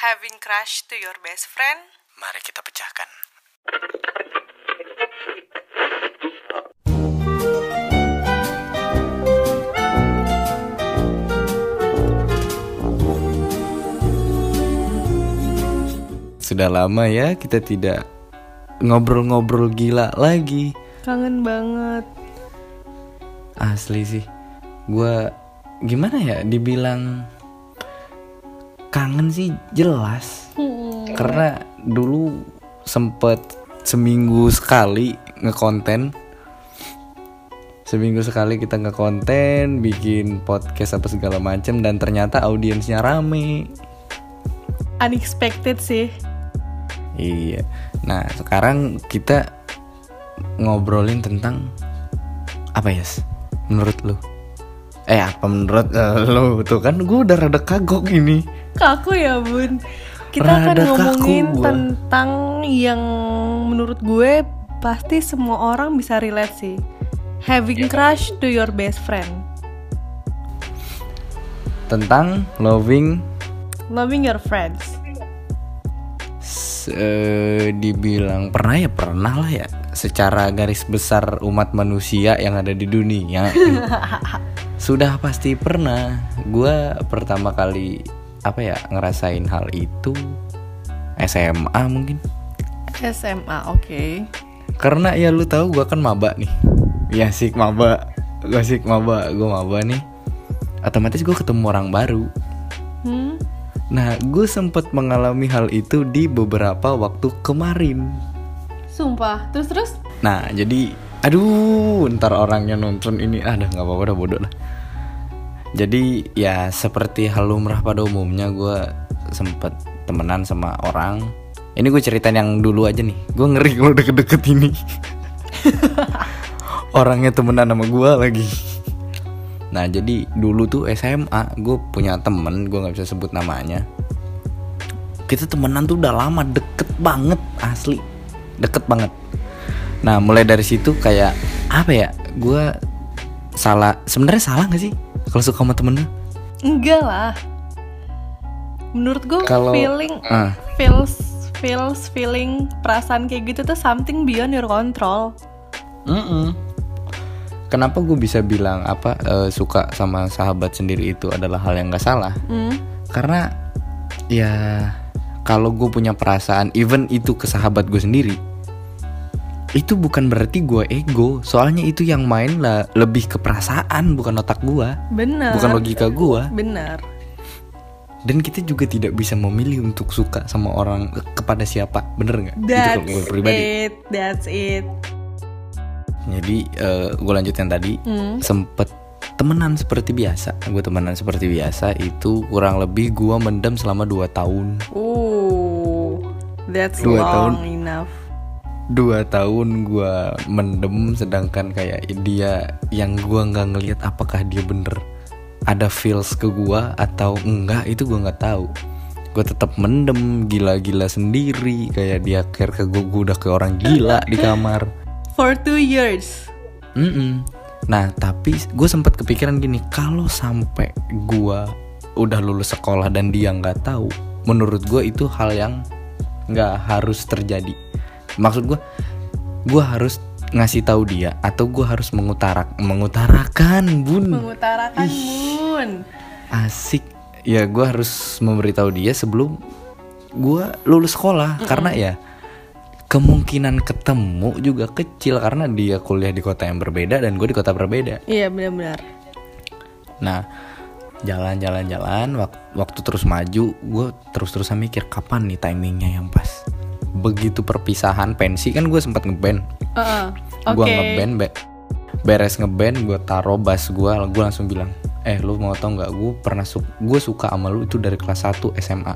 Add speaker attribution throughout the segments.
Speaker 1: Having crush to your best friend?
Speaker 2: Mari kita pecahkan. Sudah lama ya kita tidak ngobrol-ngobrol gila lagi.
Speaker 1: Kangen banget.
Speaker 2: Asli sih. Gua gimana ya dibilang kangen sih jelas. Karena dulu sempet seminggu sekali ngekonten. Seminggu sekali kita ngekonten bikin podcast apa segala macem dan ternyata audiensnya rame.
Speaker 1: Unexpected sih.
Speaker 2: iya. Nah sekarang kita ngobrolin tentang apa ya Yes? menurut lu? Eh apa menurut eh, lu? Tuh kan gue udah rada kagok ini
Speaker 1: Kaku ya bun. Kita akan
Speaker 2: Rada kaku
Speaker 1: ngomongin tentang yang menurut gue pasti semua orang bisa relate sih. Having crush to your best friend.
Speaker 2: tentang loving
Speaker 1: Loving your friends.
Speaker 2: s- eh, dibilang pernah ya pernah lah ya secara garis besar umat manusia yang ada di dunia sudah pasti pernah gue pertama kali apa ya ngerasain hal itu SMA mungkin
Speaker 1: SMA, oke.
Speaker 2: karena ya lu tahu gue kan maba nih ya sih maba gue sih maba gue maba nih otomatis gue ketemu orang baru
Speaker 1: Hmm?
Speaker 2: nah gue sempet mengalami hal itu di beberapa waktu kemarin
Speaker 1: Sumpah. Terus terus?
Speaker 2: Nah jadi Aduh ntar orangnya nonton ini ah, nggak apa-apa udah bodoh lah Jadi ya seperti hal lumrah pada umumnya gue sempet temenan sama orang. Ini gue ceritain yang dulu aja nih. Gue ngeri kalau deket-deket ini. Orangnya temenan sama gue lagi. Nah jadi dulu tuh SMA gue punya temen gue nggak bisa sebut namanya. Kita temenan tuh udah lama deket banget asli. Deket banget. Nah mulai dari situ kayak apa ya gue salah sebenarnya salah nggak sih kalau suka sama temen lu?
Speaker 1: Enggak lah. Menurut gue
Speaker 2: Kalau-
Speaker 1: feeling
Speaker 2: ah.
Speaker 1: feels feels feeling perasaan kayak gitu tuh something beyond your control.
Speaker 2: Mm-mm. kenapa gue bisa bilang apa eh, suka sama sahabat sendiri itu adalah hal yang nggak salah
Speaker 1: Hmm?
Speaker 2: karena ya kalau gue punya perasaan even itu ke sahabat gue sendiri itu bukan berarti gue ego soalnya itu yang main lah lebih ke perasaan bukan otak gue
Speaker 1: Bener.
Speaker 2: bukan logika gue
Speaker 1: Bener.
Speaker 2: dan kita juga tidak bisa memilih untuk suka sama orang eh, kepada siapa bener nggak itu
Speaker 1: That's
Speaker 2: gue pribadi
Speaker 1: it. That's it.
Speaker 2: jadi gue lanjut yang tadi
Speaker 1: Hmm.
Speaker 2: sempet temenan seperti biasa gue temenan seperti biasa itu kurang lebih gue mendem selama 2 tahun
Speaker 1: Uh, that's
Speaker 2: Dua
Speaker 1: long
Speaker 2: tahun.
Speaker 1: enough.
Speaker 2: Dua tahun gue mendem sedangkan kayak dia yang gue nggak ngelihat apakah dia bener ada feels ke gue atau enggak itu gue nggak tahu gue tetap mendem gila-gila sendiri kayak dia care ke gue gue udah ke orang gila di kamar
Speaker 1: For two years.
Speaker 2: Mm-mm. Nah tapi gue sempat kepikiran gini kalau sampai gue udah lulus sekolah dan dia nggak tahu, menurut gue itu hal yang nggak harus terjadi. Maksud gue, gue harus ngasih tahu dia atau gue harus mengutarak mengutarakan bun?
Speaker 1: Mengutarakan moon.
Speaker 2: asik. Ya gue harus memberitahu dia sebelum gue lulus sekolah. Karena ya kemungkinan ketemu juga kecil karena dia kuliah di kota yang berbeda dan gue di kota berbeda.
Speaker 1: Iya benar-benar.
Speaker 2: nah jalan-jalan-jalan wak- waktu terus maju gue terus-terusan mikir kapan nih timingnya yang pas begitu perpisahan pensi kan gue sempat ngeband
Speaker 1: Heeh. Oke.
Speaker 2: gue ngeband be- beres ngeband gue taruh bass gue gue langsung bilang eh lu mau tau nggak? Gue pernah su gue suka sama lu itu dari kelas 1 SMA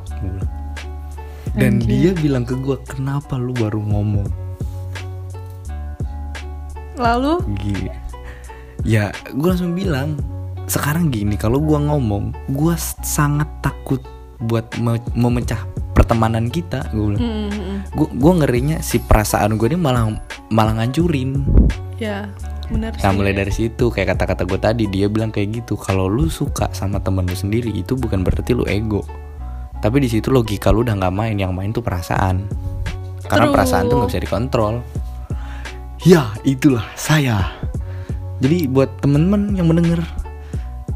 Speaker 2: dan dia bilang ke gue kenapa lu baru ngomong?
Speaker 1: Lalu?
Speaker 2: Gini ya gue langsung bilang sekarang gini kalau gue ngomong gue sangat takut buat me- memecah pertemanan kita gue bilang.
Speaker 1: Mm, mm, mm.
Speaker 2: gue gue ngerinya si perasaan gue ini malah malah ngancurin.
Speaker 1: Ya benar
Speaker 2: Nah
Speaker 1: sih.
Speaker 2: mulai dari situ kayak kata-kata gue tadi dia bilang kayak gitu kalau lu suka sama temen lu sendiri itu bukan berarti lu ego. Tapi di situ logika lu udah nggak main yang main tuh perasaan. Karena
Speaker 1: True.
Speaker 2: perasaan tuh nggak bisa dikontrol. Ya itulah saya. Jadi buat temen-temen yang mendengar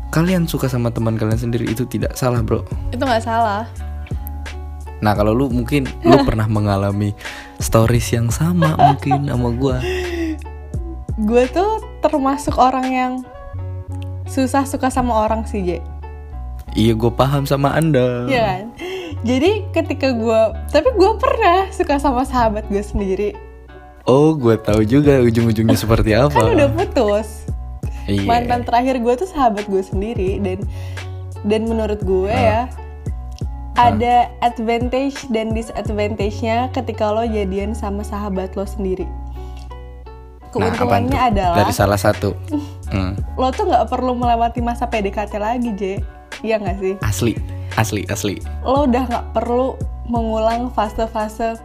Speaker 2: kalian suka sama teman kalian sendiri itu tidak salah bro.
Speaker 1: Itu nggak salah
Speaker 2: nah kalau lu mungkin lu pernah mengalami stories yang sama mungkin sama gua.
Speaker 1: Gue tuh termasuk orang yang susah suka sama orang sih Je
Speaker 2: iya gue paham sama anda.
Speaker 1: Iya kan? Jadi ketika gue tapi gue pernah suka sama sahabat gue sendiri.
Speaker 2: Oh gue tahu juga ujung-ujungnya seperti apa.
Speaker 1: Kan udah putus.
Speaker 2: Iya.
Speaker 1: Mantan terakhir gue tuh sahabat gue sendiri dan dan menurut gue
Speaker 2: Ah.
Speaker 1: ya ada advantage dan disadvantage-nya ketika lo jadian sama sahabat lo sendiri.
Speaker 2: nah
Speaker 1: Keuntungannya
Speaker 2: tuh
Speaker 1: adalah
Speaker 2: dari salah satu hmm,
Speaker 1: lo tuh nggak perlu melewati masa PDKT lagi, J. Iya nggak sih?
Speaker 2: asli asli asli
Speaker 1: Lo udah nggak perlu mengulang fase-fase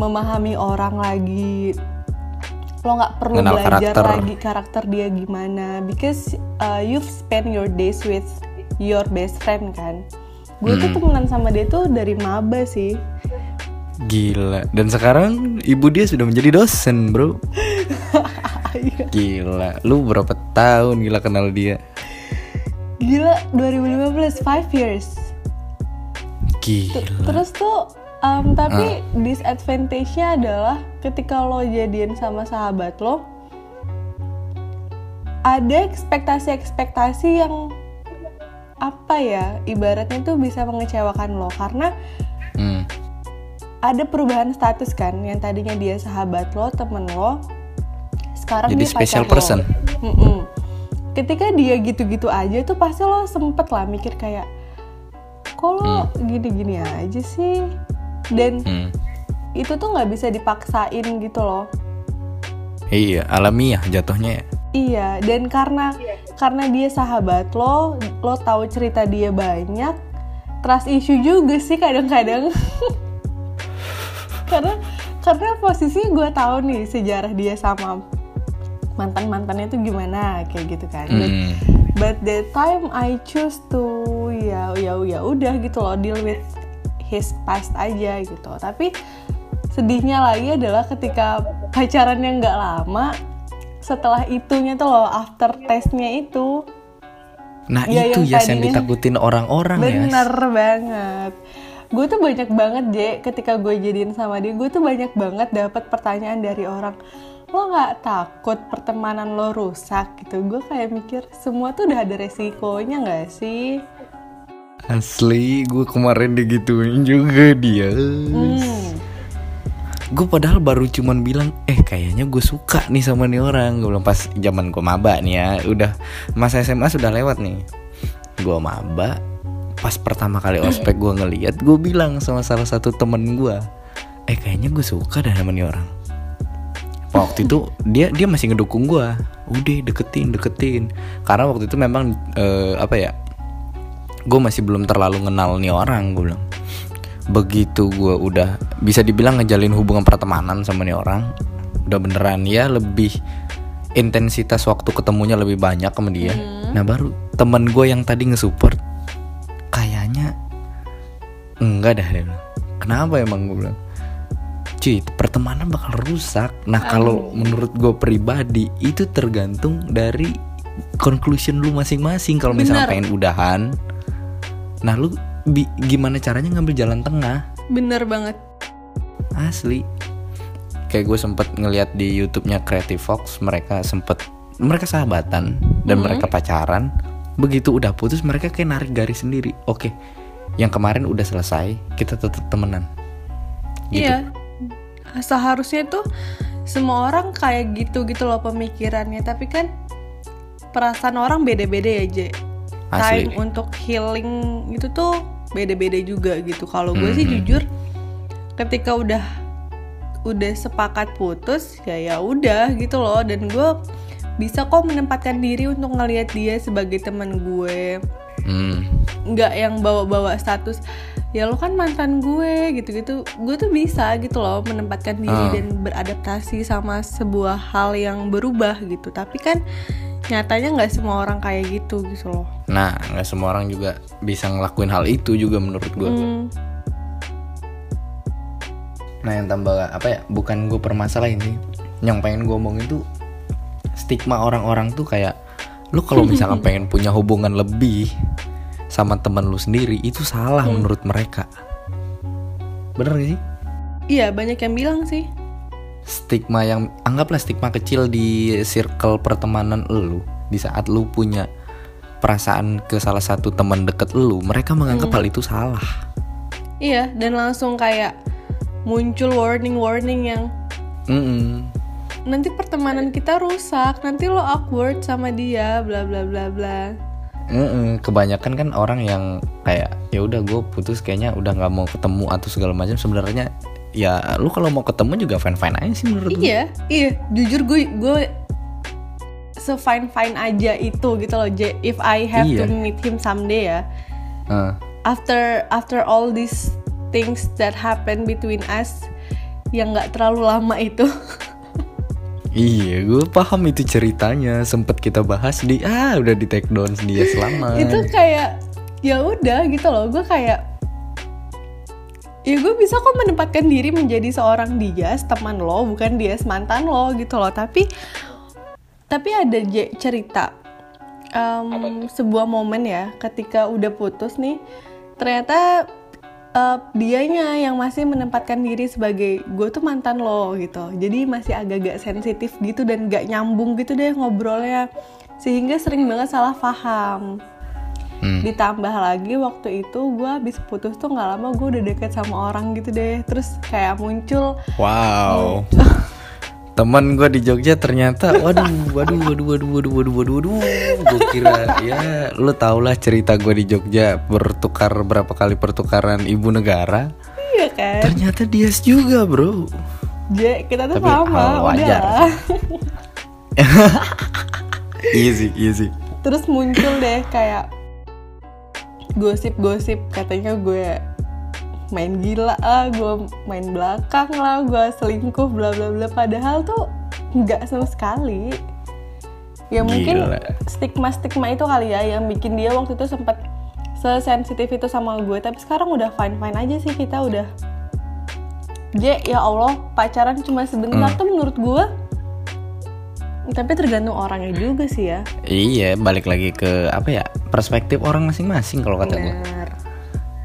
Speaker 1: memahami orang lagi. Lo nggak perlu
Speaker 2: Kenal
Speaker 1: belajar
Speaker 2: karakter.
Speaker 1: lagi karakter dia gimana, because uh, you've spent your days with your best friend kan. Gue tuh
Speaker 2: Hmm.
Speaker 1: temenan sama dia tuh dari maba sih.
Speaker 2: Gila. Dan sekarang ibu dia sudah menjadi dosen, bro.
Speaker 1: Iya.
Speaker 2: Gila. Lu berapa tahun gila kenal dia?
Speaker 1: Gila, 2015, 5 years. T-
Speaker 2: Gila.
Speaker 1: Terus tuh, um, tapi
Speaker 2: Ah.
Speaker 1: disadvantage-nya adalah ketika lo jadian sama sahabat lo, ada ekspektasi-ekspektasi yang apa ya, ibaratnya tuh bisa mengecewakan lo karena
Speaker 2: Hmm.
Speaker 1: ada perubahan status kan, yang tadinya dia sahabat lo, temen lo, sekarang
Speaker 2: Jadi
Speaker 1: dia
Speaker 2: special
Speaker 1: pacar lo.
Speaker 2: person.
Speaker 1: Mm-mm. Ketika dia gitu-gitu aja tuh pasti lo sempet lah mikir kayak, kok lo gini-gini aja sih? Dan
Speaker 2: Hmm.
Speaker 1: itu tuh nggak bisa dipaksain gitu loh.
Speaker 2: Iya, alamiah jatuhnya ya.
Speaker 1: Iya, dan karena karena dia sahabat lo, lo tahu cerita dia banyak, trust issue juga sih kadang-kadang. karena karena posisi gue tahu nih sejarah dia sama mantan mantannya tuh gimana kayak gitu kan. But,
Speaker 2: Hmm.
Speaker 1: but that time I choose to ya ya ya udah gitu loh deal with his past aja gitu. Tapi sedihnya lagi adalah ketika pacarannya nggak lama setelah itunya tuh loh after testnya itu
Speaker 2: Nah,
Speaker 1: Iya,
Speaker 2: itu
Speaker 1: yang
Speaker 2: ya yang ditakutin orang-orang ya.
Speaker 1: bener banget gue tuh banyak banget J ketika gue jadiin sama dia gue tuh banyak banget dapat pertanyaan dari orang lo nggak takut pertemanan lo rusak gitu gue kayak mikir semua tuh udah ada resikonya nggak sih
Speaker 2: Asli, gue kemarin digituin juga dia.
Speaker 1: hmm.
Speaker 2: Gue padahal baru cuman bilang, eh kayaknya gue suka nih sama nih orang. Gue bilang pas zaman gue maba nih ya, udah masa SMA sudah lewat nih. Gue maba, pas pertama kali ospek gue ngeliat, gue bilang sama salah satu temen gue, eh kayaknya gue suka dah sama nih orang. Waktu itu dia dia masih ngedukung gue, udah deketin deketin. Karena waktu itu memang eh, apa ya, gue masih belum terlalu kenal nih orang gue bilang begitu gue udah bisa dibilang ngejalin hubungan pertemanan sama nih orang udah beneran ya lebih intensitas waktu ketemunya lebih banyak sama dia. Nah baru temen gue yang tadi ngesupport kayaknya enggak dah dia bilang. kenapa emang gue bilang? Cuy pertemanan bakal rusak. Nah kalau menurut gue pribadi itu tergantung dari conclusion lu masing-masing. Kalau misalnya pengen udahan nah lu bi- gimana caranya ngambil jalan tengah?
Speaker 1: Bener banget.
Speaker 2: Asli. Kayak gue sempet ngeliat di YouTube-nya Creative Fox mereka sempet mereka sahabatan dan mereka pacaran. Begitu udah putus mereka kayak narik garis sendiri. Oke yang kemarin udah selesai kita tetap temenan. Gitu.
Speaker 1: Iya. Seharusnya tuh semua orang kayak gitu gitu loh pemikirannya. Tapi kan perasaan orang beda-beda ya J
Speaker 2: Asli.
Speaker 1: time untuk healing itu tuh beda-beda juga gitu kalau gue sih
Speaker 2: Mhm.
Speaker 1: jujur ketika udah udah sepakat putus ya ya udah gitu loh dan gue bisa kok menempatkan diri untuk ngelihat dia sebagai teman gue
Speaker 2: Hmm,
Speaker 1: nggak yang bawa-bawa status ya lo kan mantan gue gitu-gitu gue tuh bisa gitu loh menempatkan diri
Speaker 2: Ah.
Speaker 1: dan beradaptasi sama sebuah hal yang berubah gitu tapi kan nyatanya nggak semua orang kayak gitu gitu loh.
Speaker 2: Nah nggak semua orang juga bisa ngelakuin hal itu juga menurut gue
Speaker 1: Hmm,
Speaker 2: nah yang tambah apa ya bukan gue permasalahin sih yang pengen gue omongin tuh stigma orang-orang tuh kayak lu kalau misalkan pengen punya hubungan lebih sama teman lu sendiri itu salah menurut mereka. Bener gak sih?
Speaker 1: Iya banyak yang bilang sih
Speaker 2: stigma yang anggaplah stigma kecil di circle pertemanan lu di saat lu punya perasaan ke salah satu teman deket lu mereka menganggap hal itu salah
Speaker 1: iya dan langsung kayak muncul warning-warning yang
Speaker 2: Mm-mm.
Speaker 1: nanti pertemanan kita rusak nanti lo awkward sama dia bla bla bla bla
Speaker 2: Mm-mm. kebanyakan kan orang yang kayak ya udah gue putus kayaknya udah nggak mau ketemu atau segala macam sebenarnya ya lu kalau mau ketemu juga fine fine aja sih menurut gue
Speaker 1: iya iya jujur gue gue se fine fine aja itu gitu loh J. if I have
Speaker 2: Iya.
Speaker 1: to meet him someday ya.
Speaker 2: Eh,
Speaker 1: after after all these things that happen between us yang nggak terlalu lama itu.
Speaker 2: Iya gue paham itu ceritanya. Sempet kita bahas di ah udah di take down dia selama
Speaker 1: itu kayak ya udah gitu loh. Gue kayak ya gue bisa kok menempatkan diri menjadi seorang dia teman lo bukan dia mantan lo gitu loh. Tapi tapi ada cerita em, sebuah momen ya ketika udah putus nih ternyata eh, dianya yang masih menempatkan diri sebagai gue tuh mantan lo gitu. Jadi masih agak-agak sensitif gitu dan gak nyambung gitu deh ngobrolnya. Sehingga sering banget salah paham
Speaker 2: hmm.
Speaker 1: ditambah lagi waktu itu gue habis putus tuh nggak lama gue udah deket sama orang gitu deh. Terus kayak muncul
Speaker 2: wow. Teman gue di Jogja ternyata waduh waduh waduh waduh waduh waduh waduh, waduh. gue kira ya lo tau lah cerita gue di Jogja bertukar berapa kali pertukaran ibu negara?
Speaker 1: Iya kan?
Speaker 2: Ternyata dia juga bro.
Speaker 1: Ya, kita tuh
Speaker 2: Tapi
Speaker 1: sama
Speaker 2: oh,
Speaker 1: wajar.
Speaker 2: Easy easy.
Speaker 1: Terus muncul deh kayak gosip-gosip katanya gue main gila lah, gue main belakang lah, gue selingkuh bla bla bla. Padahal tuh nggak sama sekali. Ya mungkin
Speaker 2: Gila.
Speaker 1: stigma-stigma itu kali ya yang bikin dia waktu itu sempat sesensitif itu sama gue. Tapi sekarang udah fine fine aja sih kita udah. J ya Allah pacaran cuma sebentar tuh menurut gue. Tapi tergantung orangnya juga sih ya.
Speaker 2: iya balik lagi ke apa ya perspektif orang masing-masing kalau kata gue
Speaker 1: Benar.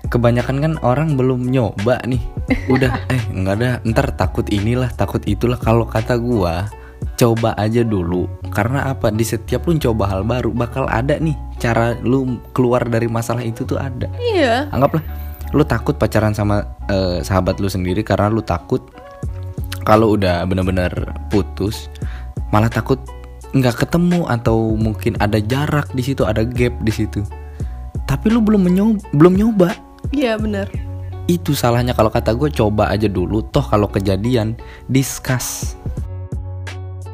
Speaker 2: kebanyakan kan orang belum nyoba nih udah eh nggak ada ntar takut inilah takut itulah kalau kata gua coba aja dulu karena apa di setiap lu coba hal baru bakal ada nih cara lu keluar dari masalah itu tuh ada
Speaker 1: Iya.
Speaker 2: anggaplah lu takut pacaran sama eh, sahabat lu sendiri karena lu takut kalau udah bener-bener putus malah takut nggak ketemu atau mungkin ada jarak di situ ada gap di situ tapi lu belum menyoba, belum nyoba
Speaker 1: Iya bener.
Speaker 2: itu salahnya kalau kata gue coba aja dulu toh kalau kejadian discuss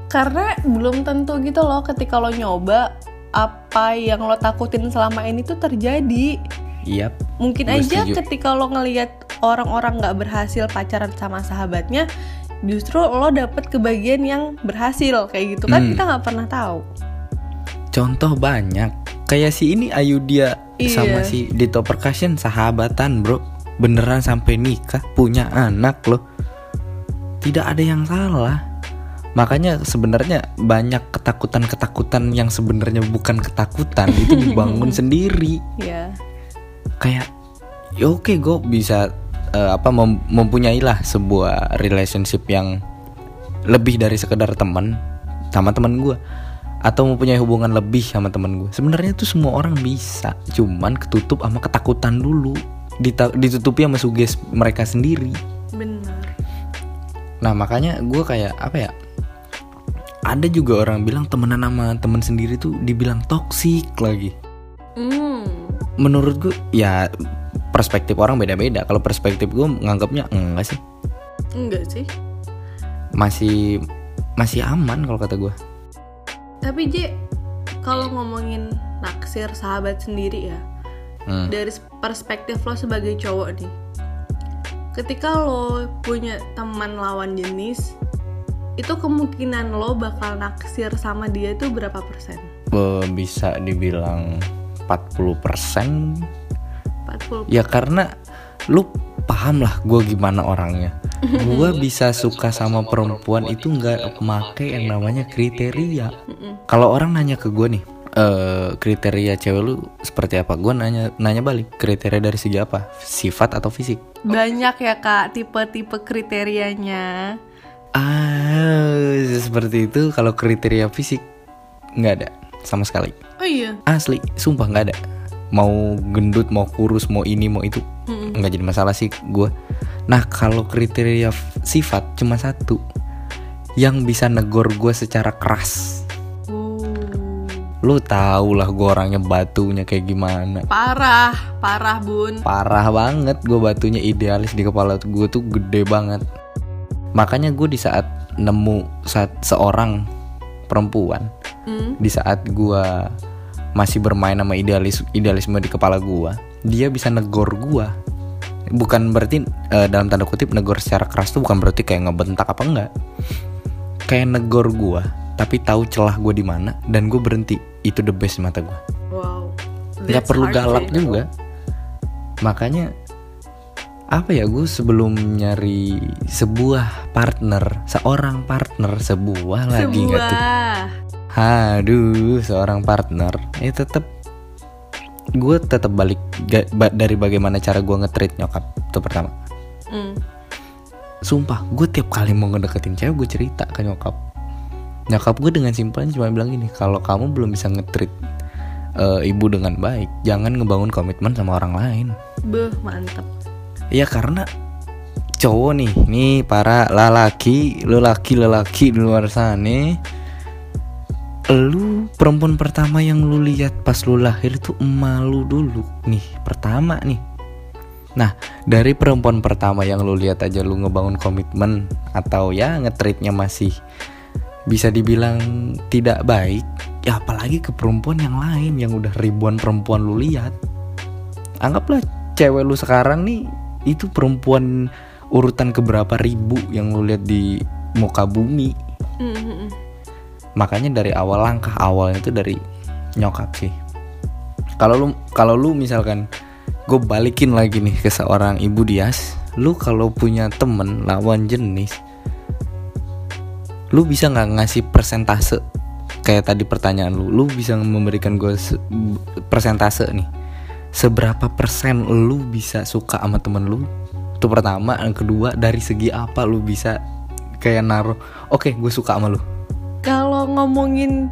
Speaker 1: Karena belum tentu gitu loh ketika lo nyoba apa yang lo takutin selama ini tuh terjadi.
Speaker 2: iya
Speaker 1: Mungkin aja
Speaker 2: setuju.
Speaker 1: ketika lo ngelihat orang-orang nggak berhasil pacaran sama sahabatnya, justru lo dapet kebagian yang berhasil kayak gitu kan
Speaker 2: Hmm.
Speaker 1: kita nggak pernah tahu.
Speaker 2: contoh banyak kayak si ini Ayu dia
Speaker 1: Iya.
Speaker 2: sama si Dito Percussion sahabatan bro beneran sampai nikah punya anak loh tidak ada yang salah makanya sebenarnya banyak ketakutan-ketakutan yang sebenarnya bukan ketakutan itu dibangun sendiri
Speaker 1: Iya.
Speaker 2: kayak ya oke gue bisa eh, apa mem- mempunyailah sebuah relationship yang lebih dari sekedar teman sama teman gue atau mempunyai hubungan lebih sama teman gue sebenarnya tuh semua orang bisa cuman ketutup sama ketakutan dulu. Dita- ditutupi sama suges mereka sendiri.
Speaker 1: Bener.
Speaker 2: nah makanya gue kayak apa ya ada juga orang bilang temenan sama temen sendiri tuh dibilang toksik lagi.
Speaker 1: Hmm.
Speaker 2: menurut gue ya perspektif orang beda-beda. Kalau perspektif gue nganggapnya enggak sih.
Speaker 1: Enggak sih.
Speaker 2: masih masih aman kalau kata gue
Speaker 1: Tapi J, kalau ngomongin naksir sahabat sendiri ya,
Speaker 2: Hmm.
Speaker 1: dari perspektif lo sebagai cowok nih ketika lo punya teman lawan jenis itu kemungkinan lo bakal naksir sama dia itu berapa persen?
Speaker 2: Bisa dibilang 40%
Speaker 1: 40
Speaker 2: Ya karena lu paham lah gue gimana orangnya Gue bisa suka sama perempuan itu nggak make yang namanya kriteria Kalau orang nanya ke gue nih eh kriteria cewek lu seperti apa? Gue nanya nanya balik kriteria dari segi apa? Sifat atau fisik?
Speaker 1: banyak ya kak tipe-tipe kriterianya
Speaker 2: Ah seperti itu kalau kriteria fisik nggak ada sama sekali
Speaker 1: oh iya
Speaker 2: Asli, sumpah nggak ada. Mau gendut, mau kurus, mau ini, mau itu, nggak jadi masalah sih gue. Nah kalau kriteria sifat cuma satu, yang bisa negor gue secara keras.
Speaker 1: Uh,
Speaker 2: Lu tau lah gue orangnya batunya kayak gimana.
Speaker 1: parah parah bun
Speaker 2: Parah banget gue batunya idealis di kepala gue tuh gede banget. Makanya gue di saat nemu saat seorang perempuan,
Speaker 1: Hmm.
Speaker 2: di saat gua masih bermain sama idealis idealisme di kepala gua dia bisa negor gua. Bukan berarti eh, dalam tanda kutip negor secara keras tuh bukan berarti kayak ngebentak apa enggak. Kayak negor gua tapi tahu celah gua di mana dan gue berhenti. Itu the best mata gua.
Speaker 1: Wow.
Speaker 2: Nggak perlu galak juga. Makanya apa ya gue sebelum nyari sebuah partner seorang partner sebuah lagi nggak tuh?
Speaker 1: Sebuah
Speaker 2: Aduh, seorang partner, ya tetap gue tetap balik ga- ba- dari bagaimana cara gue nge-treat nyokap itu pertama.
Speaker 1: Hmm.
Speaker 2: Sumpah, gue tiap kali mau ngedeketin cewek gue cerita ke nyokap. Nyokap gue dengan simpelnya cuma bilang gini, kalau kamu belum bisa nge-treat eh, ibu dengan baik, jangan ngebangun komitmen sama orang lain.
Speaker 1: beh mantep
Speaker 2: Ya karena cowok nih, nih para lelaki, lelaki lelaki di luar sana. Lu perempuan pertama yang lu lihat pas lu lahir itu emak lu dulu nih, pertama nih. Nah, dari perempuan pertama yang lu lihat aja lu ngebangun komitmen atau ya ngetreatnya masih bisa dibilang tidak baik, ya apalagi ke perempuan yang lain yang udah ribuan perempuan lu lihat. Anggaplah cewek lu sekarang nih itu perempuan urutan keberapa ribu yang lu lihat di muka bumi.
Speaker 1: Hmm, hmm, hmm.
Speaker 2: Makanya dari awal langkah awalnya itu dari nyokap sih. Kalau lu kalau lu misalkan gue balikin lagi nih ke seorang ibu dias, lu kalau punya temen lawan jenis, lu bisa nggak ngasih persentase kayak tadi pertanyaan lu, lu bisa memberikan gue se- persentase nih, seberapa persen lu bisa suka sama temen lu? Itu pertama, yang kedua dari segi apa lu bisa kayak naruh, oke gue suka sama lu.
Speaker 1: Kalau ngomongin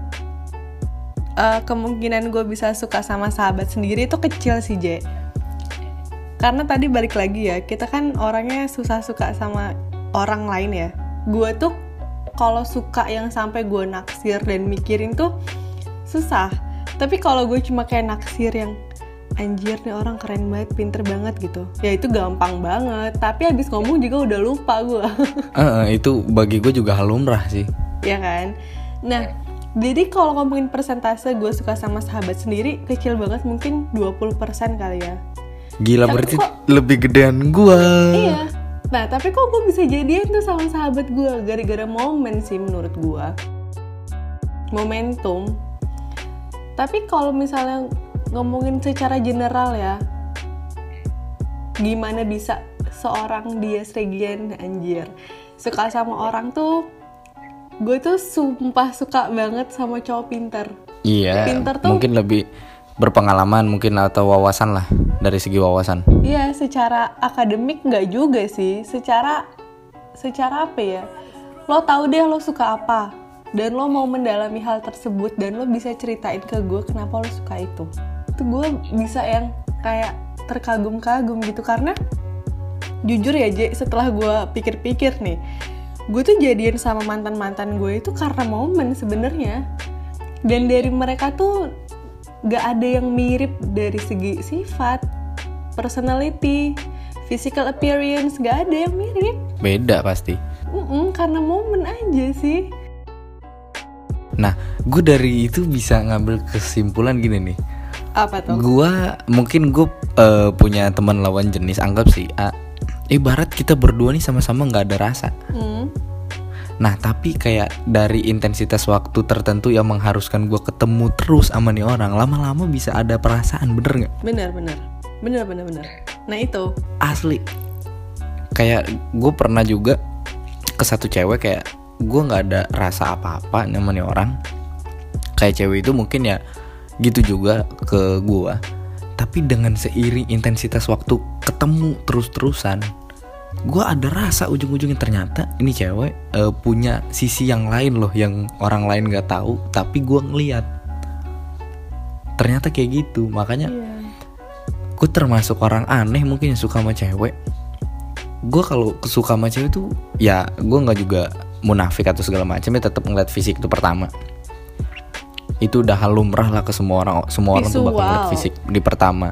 Speaker 1: eh, kemungkinan gue bisa suka sama sahabat sendiri itu kecil sih J. Karena tadi balik lagi ya kita kan orangnya susah suka sama orang lain ya. Gue tuh kalau suka yang sampai gue naksir dan mikirin tuh susah. Tapi kalau gue cuma kayak naksir yang anjir nih orang keren banget pinter banget gitu. Ya itu gampang banget. Tapi abis ngomong juga udah lupa gue
Speaker 2: eh, itu bagi gue juga hal lumrah sih.
Speaker 1: Ya kan? Nah, jadi kalau ngomongin persentase gue suka sama sahabat sendiri kecil banget mungkin 20% kali ya.
Speaker 2: Gila
Speaker 1: Tapi
Speaker 2: berarti
Speaker 1: kok-
Speaker 2: lebih gedean gua.
Speaker 1: Iya. Nah, tapi kok gue bisa jadian tuh sama sahabat gue gara-gara momen sih menurut gue. Momentum. Tapi kalau misalnya ngomongin secara general ya, gimana bisa seorang dia Regian anjir suka sama orang tuh gue tuh sumpah suka banget sama cowok pinter
Speaker 2: Iya.
Speaker 1: Pinter tuh-
Speaker 2: Mungkin lebih berpengalaman mungkin atau wawasan lah dari segi wawasan.
Speaker 1: Iya, secara akademik nggak juga sih. Secara secara apa ya? Lo tahu deh lo suka apa dan lo mau mendalami hal tersebut dan lo bisa ceritain ke gue kenapa lo suka itu. Itu gue bisa yang kayak terkagum-kagum gitu karena jujur ya J, setelah gue pikir-pikir nih, gue tuh jadian sama mantan-mantan gue itu karena momen sebenarnya. Dan dari mereka tuh gak ada yang mirip dari segi sifat, personality, physical appearance, gak ada yang mirip.
Speaker 2: Beda pasti.
Speaker 1: Mm-mm, karena momen aja sih.
Speaker 2: Nah, gue dari itu bisa ngambil kesimpulan gini nih.
Speaker 1: Apa tuh?
Speaker 2: Gua mungkin gue eh, punya teman lawan jenis anggap sih A. Ibarat kita berdua nih sama-sama nggak ada rasa.
Speaker 1: Hmm,
Speaker 2: Nah tapi kayak dari intensitas waktu tertentu yang mengharuskan gue ketemu terus sama nih orang Lama-lama bisa ada perasaan bener nggak?
Speaker 1: bener bener. Bener bener bener. Nah itu.
Speaker 2: Asli. Kayak gue pernah juga ke satu cewek kayak gue nggak ada rasa apa-apa sama nih orang. Kayak cewek itu mungkin ya gitu juga ke gue Tapi dengan seiring intensitas waktu ketemu terus-terusan gue ada rasa ujung-ujungnya ternyata ini cewek eh, punya sisi yang lain loh yang orang lain nggak tahu tapi gue ngeliat. Ternyata kayak gitu makanya
Speaker 1: Iya.
Speaker 2: gue termasuk orang aneh mungkin yang suka sama cewek. Gue kalau suka sama cewek tuh ya gue nggak juga munafik atau segala macam ya tetap ngeliat fisik itu pertama. Itu udah hal lumrah lah ke semua orang semua orang tuh bakal ngeliat fisik di pertama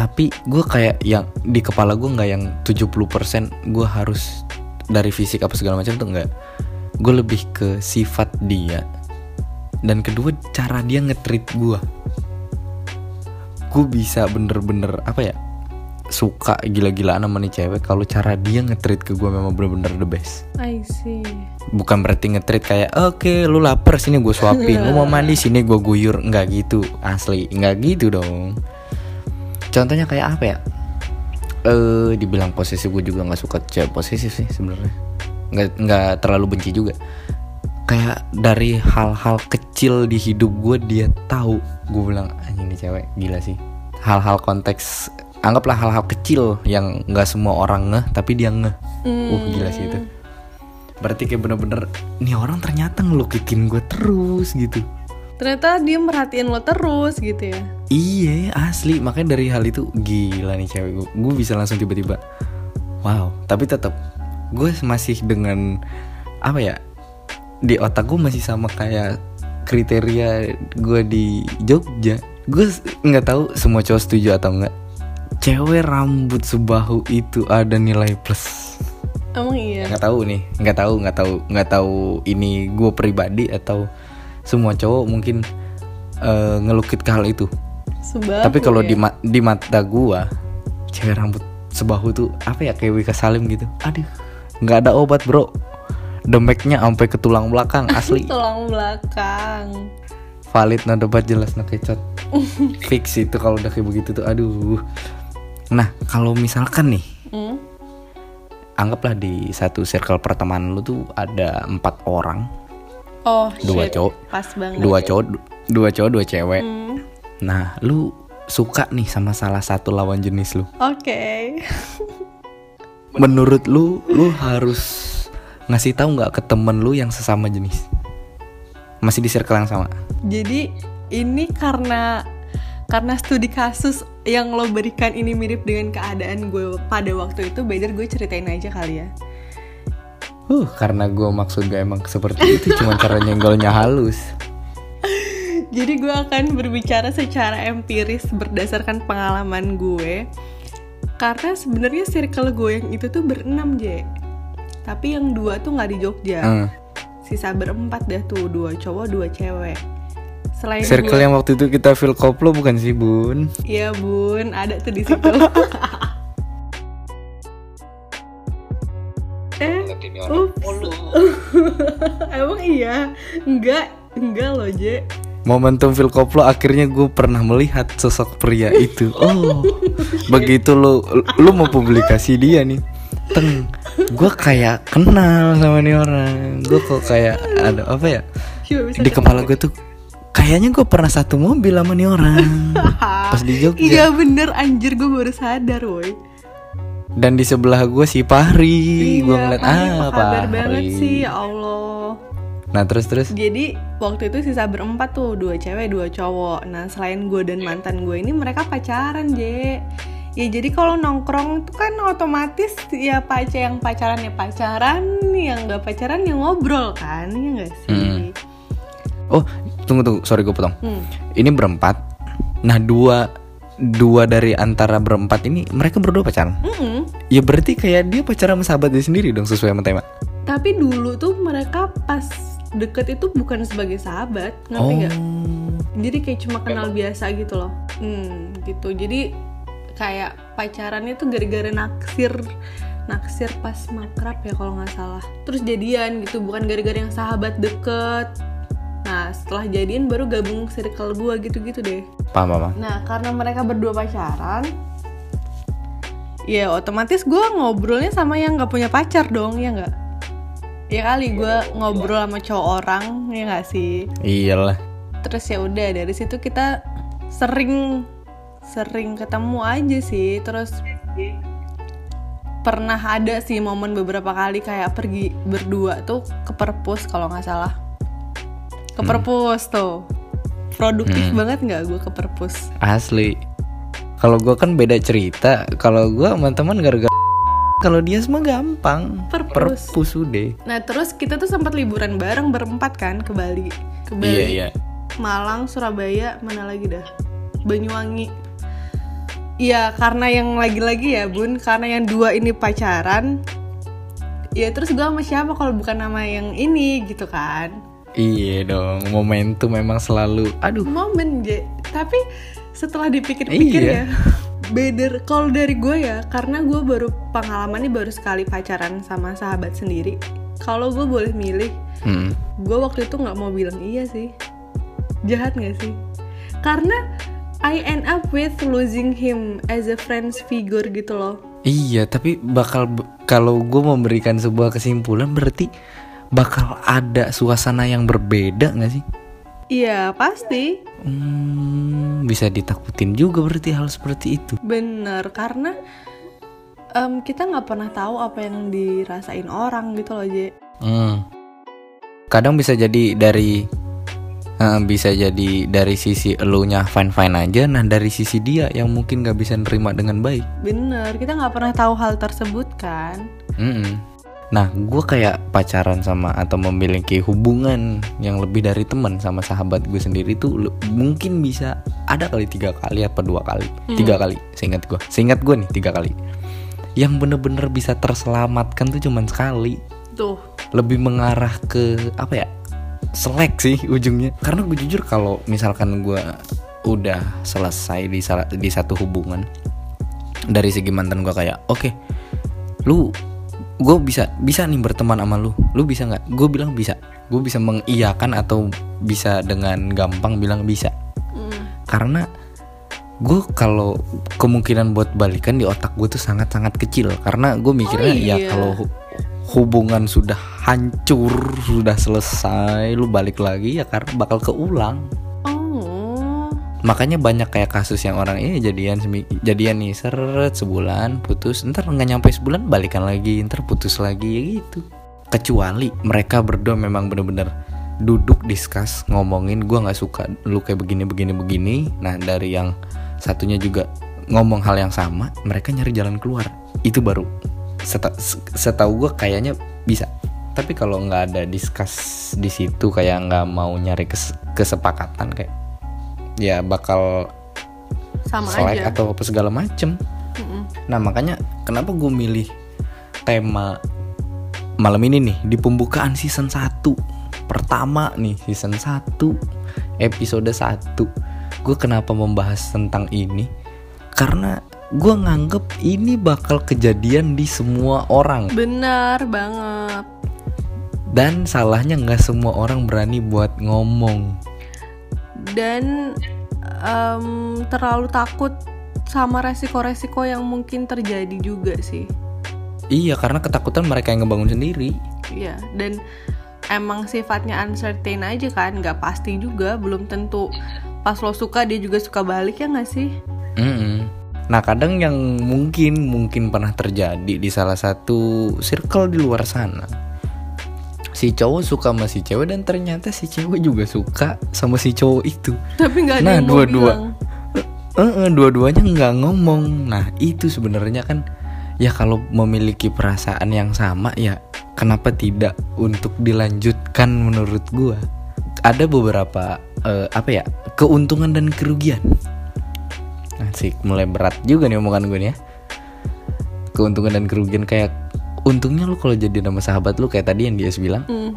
Speaker 2: tapi gue kayak yang di kepala gue nggak yang 70% gue harus dari fisik apa segala macam tuh nggak. Gue lebih ke sifat dia. Dan kedua cara dia nge-treat gue gue bisa bener-bener apa ya suka gila-gilaan sama nih cewek kalau cara dia nge-treat ke gue memang bener-bener the best.
Speaker 1: I see.
Speaker 2: Bukan berarti nge-treat kayak oke lu lapar sini gue suapin. Lu mau mandi sini gue guyur. Nggak gitu asli. Nggak gitu dong contohnya kayak apa ya? Eh dibilang posesif gue juga nggak suka cewek posesif sih sebenarnya. Nggak nggak terlalu benci juga. Kayak dari hal-hal kecil di hidup gue dia tahu. Gue bilang anjing nih cewek gila sih. Hal-hal konteks anggaplah hal-hal kecil yang nggak semua orang ngeh tapi dia ngeh. Uh gila sih itu. Berarti kayak bener-bener nih orang ternyata ngelukitin gue terus gitu
Speaker 1: ternyata dia merhatiin lo terus gitu ya.
Speaker 2: Iya asli. Makanya dari hal itu gila nih cewek. Gue gue bisa langsung tiba-tiba wow. Tapi tetap gue masih dengan apa ya di otak gue masih sama kayak kriteria gue di Jogja. Gue nggak tahu semua cowok setuju atau enggak cewek rambut sebahu itu ada nilai plus.
Speaker 1: Emang iya?
Speaker 2: Nggak tahu nih. Nggak tahu nggak tahu nggak tahu ini gue pribadi atau semua cowok mungkin eh, ngelukit ke hal itu.
Speaker 1: Sebahu
Speaker 2: tapi kalau di
Speaker 1: ya.
Speaker 2: ma- di mata gua cewek rambut sebahu tuh apa ya kayak Wika Salim gitu. Aduh. Nggak ada obat bro. Demeknya sampai ke tulang belakang asli.
Speaker 1: Tulang belakang.
Speaker 2: Valid no debat jelas no kecot. Fix itu kalau udah kayak begitu tuh aduh. Nah kalau misalkan nih
Speaker 1: Hmm?
Speaker 2: anggaplah di satu circle pertemanan lu tuh ada empat orang
Speaker 1: oh
Speaker 2: Dua
Speaker 1: shit.
Speaker 2: cowok.
Speaker 1: pas banget.
Speaker 2: Dua cowok dua cowok dua cewek.
Speaker 1: Hmm.
Speaker 2: nah lu suka nih sama salah satu lawan jenis lu.
Speaker 1: Oke.
Speaker 2: Menurut lu lu harus ngasih tahu nggak ke temen lu yang sesama jenis? Masih di circle yang sama?
Speaker 1: Jadi ini karena karena studi kasus yang lo berikan ini mirip dengan keadaan gue pada waktu itu better gue ceritain aja kali ya
Speaker 2: uh karena gue maksud gak emang seperti itu cuma cara nyenggolnya halus.
Speaker 1: Jadi gue akan berbicara secara empiris berdasarkan pengalaman gue. Karena sebenarnya circle gue yang itu tuh berenam J. Tapi yang dua tuh nggak di Jogja.
Speaker 2: Hmm.
Speaker 1: Sisa berempat dah tuh, dua cowok, dua cewek. Selain
Speaker 2: circle
Speaker 1: gue,
Speaker 2: yang waktu itu kita feel koplo bukan sih bun?
Speaker 1: Iya bun, ada tuh di situ Eh, ups. Emang iya? Enggak, enggak loh J.
Speaker 2: Momentum feel koplo akhirnya gue pernah melihat sosok pria itu. Oh begitu lu lu mau publikasi dia nih. Teng gue kayak kenal sama nih orang. Gue kok kayak ada apa ya
Speaker 1: bisa
Speaker 2: di kepala gue tuh kayaknya gue pernah satu mobil sama nih orang. Pas di Jogja.
Speaker 1: Iya bener anjir gue baru sadar woi
Speaker 2: dan di sebelah gue si Pahri gue ngeliat ah
Speaker 1: apa kabar banget sih? Ya Allah.
Speaker 2: Nah terus terus?
Speaker 1: Jadi waktu itu sisa berempat tuh Dua cewek dua cowok. Nah selain gue dan mantan gue ini mereka pacaran J. Ya jadi kalau nongkrong tuh kan otomatis ya pacar yang pacaran ya pacaran Yang gak pacaran ya ngobrol kan Ya gak sih?
Speaker 2: Hmm. oh tunggu tunggu. Sorry gue potong.
Speaker 1: Hmm.
Speaker 2: ini berempat. Nah dua dua dari antara berempat ini mereka berdua pacaran?
Speaker 1: Mm-mm.
Speaker 2: Ya berarti kayak dia pacaran sama sahabat dia sendiri dong sesuai sama tema?
Speaker 1: Tapi dulu tuh mereka pas deket itu bukan sebagai sahabat Ngerti
Speaker 2: oh.
Speaker 1: Nggak? jadi kayak cuma kenal biasa gitu loh. Hmm gitu. Jadi kayak pacarannya tuh gara-gara naksir naksir pas makrab ya kalau nggak salah. Terus jadian gitu bukan gara-gara yang sahabat deket. Nah setelah jadian baru gabung circle gue gitu-gitu deh.
Speaker 2: Paham paham.
Speaker 1: Nah karena mereka berdua pacaran ya otomatis gue ngobrolnya sama yang nggak punya pacar dong ya nggak? Ya kali gue ngobrol sama cowok orang ya nggak sih?
Speaker 2: Iyalah.
Speaker 1: Terus ya udah dari situ kita sering sering ketemu aja sih. Terus pernah ada sih momen beberapa kali kayak pergi berdua tuh ke perpus kalau nggak salah. Ke perpus tuh. Produktif banget nggak gue ke perpus?
Speaker 2: Asli kalau gue kan beda cerita. Kalau gue sama teman gara-gara kalau dia semua gampang.
Speaker 1: Perpus.
Speaker 2: perpus udah.
Speaker 1: Nah terus kita tuh sempat liburan bareng berempat kan ke Bali. Ke Bali.
Speaker 2: Iya iya.
Speaker 1: Malang Surabaya mana lagi dah? Banyuwangi. Iya karena yang lagi-lagi ya bun. Karena yang dua ini pacaran. Ya terus gue sama siapa kalau bukan nama yang ini gitu kan?
Speaker 2: Iya dong momentum memang selalu. Aduh.
Speaker 1: Momen je Tapi setelah dipikir-pikir
Speaker 2: Iya.
Speaker 1: ya Beda kalau dari gue ya Karena gue baru pengalamannya baru sekali pacaran sama sahabat sendiri Kalau gue boleh milih
Speaker 2: Hmm.
Speaker 1: gue waktu itu nggak mau bilang iya sih jahat nggak sih karena I end up with losing him as a friends figure gitu loh
Speaker 2: Iya, tapi bakal kalau gue memberikan sebuah kesimpulan berarti bakal ada suasana yang berbeda nggak sih?
Speaker 1: Iya pasti
Speaker 2: Hmm, bisa ditakutin juga berarti hal seperti itu.
Speaker 1: bener karena em, kita nggak pernah tahu apa yang dirasain orang gitu loh Je
Speaker 2: Hmm. Kadang bisa jadi dari eh, bisa jadi dari sisi elunya fine fine aja, nah dari sisi dia yang mungkin nggak bisa nerima dengan baik.
Speaker 1: bener kita nggak pernah tahu hal tersebut kan
Speaker 2: Mm-mm. Nah, gue kayak pacaran sama atau memiliki hubungan yang lebih dari teman sama sahabat gue sendiri tuh le- mungkin bisa ada kali tiga kali apa dua kali, tiga kali, seingat gue, seingat gue nih tiga kali. Yang bener-bener bisa terselamatkan tuh cuman sekali.
Speaker 1: tuh
Speaker 2: Lebih mengarah ke apa ya? Selek sih ujungnya. Karena gue jujur kalau misalkan gue udah selesai di di satu hubungan dari segi mantan gue kayak oke lu gue bisa bisa nih berteman sama lu. Lu bisa nggak? Gue bilang bisa. Gue bisa mengiyakan atau bisa dengan gampang bilang bisa.
Speaker 1: Mm.
Speaker 2: karena gue kalau kemungkinan buat balikan di otak gue tuh sangat sangat kecil. Karena gue mikirnya
Speaker 1: Oh,
Speaker 2: ya
Speaker 1: iya.
Speaker 2: kalau hu- hubungan sudah hancur sudah selesai lu balik lagi ya karena bakal keulang makanya banyak kayak kasus yang orang ini jadian jadian nih seret sebulan putus. Ntar nggak nyampe sebulan balikan lagi ntar putus lagi ya gitu. Kecuali mereka berdua memang bener-bener duduk discuss ngomongin gua nggak suka lu kayak begini begini begini. Nah dari yang satunya juga ngomong hal yang sama mereka nyari jalan keluar. Itu baru Seta- setahu gue kayaknya bisa. Tapi kalau nggak ada discuss di situ kayak nggak mau nyari kes- kesepakatan kayak ya bakal
Speaker 1: sama
Speaker 2: selek
Speaker 1: aja.
Speaker 2: atau apa segala macem.
Speaker 1: Mm-mm.
Speaker 2: nah makanya kenapa gue milih tema malam ini nih di pembukaan season 1 pertama nih season 1 episode 1 gue kenapa membahas tentang ini? Karena gue nganggep ini bakal kejadian di semua orang.
Speaker 1: Benar banget.
Speaker 2: Dan salahnya nggak semua orang berani buat ngomong
Speaker 1: dan em, terlalu takut sama resiko-resiko yang mungkin terjadi juga sih.
Speaker 2: iya karena ketakutan mereka yang ngebangun sendiri
Speaker 1: Iya, dan emang sifatnya uncertain aja kan, nggak pasti juga, belum tentu pas lo suka dia juga suka balik ya nggak sih?
Speaker 2: Mm-mm. Nah kadang yang mungkin mungkin pernah terjadi di salah satu circle di luar sana Si cowok suka sama si cewek dan ternyata si cewek juga suka sama si cowok itu.
Speaker 1: Tapi nggak ada
Speaker 2: Nah, dua-dua. Eh, Dua-duanya nggak ngomong. Nah itu sebenarnya kan Ya kalau memiliki perasaan yang sama ya Kenapa tidak untuk dilanjutkan menurut gua? Ada beberapa eh, Apa ya Keuntungan dan kerugian. Asik, mulai berat juga nih omongan gue nih ya. Keuntungan dan kerugian kayak untungnya lu kalau jadi nama sahabat lu kayak tadi yang dia bilang,
Speaker 1: Hmm,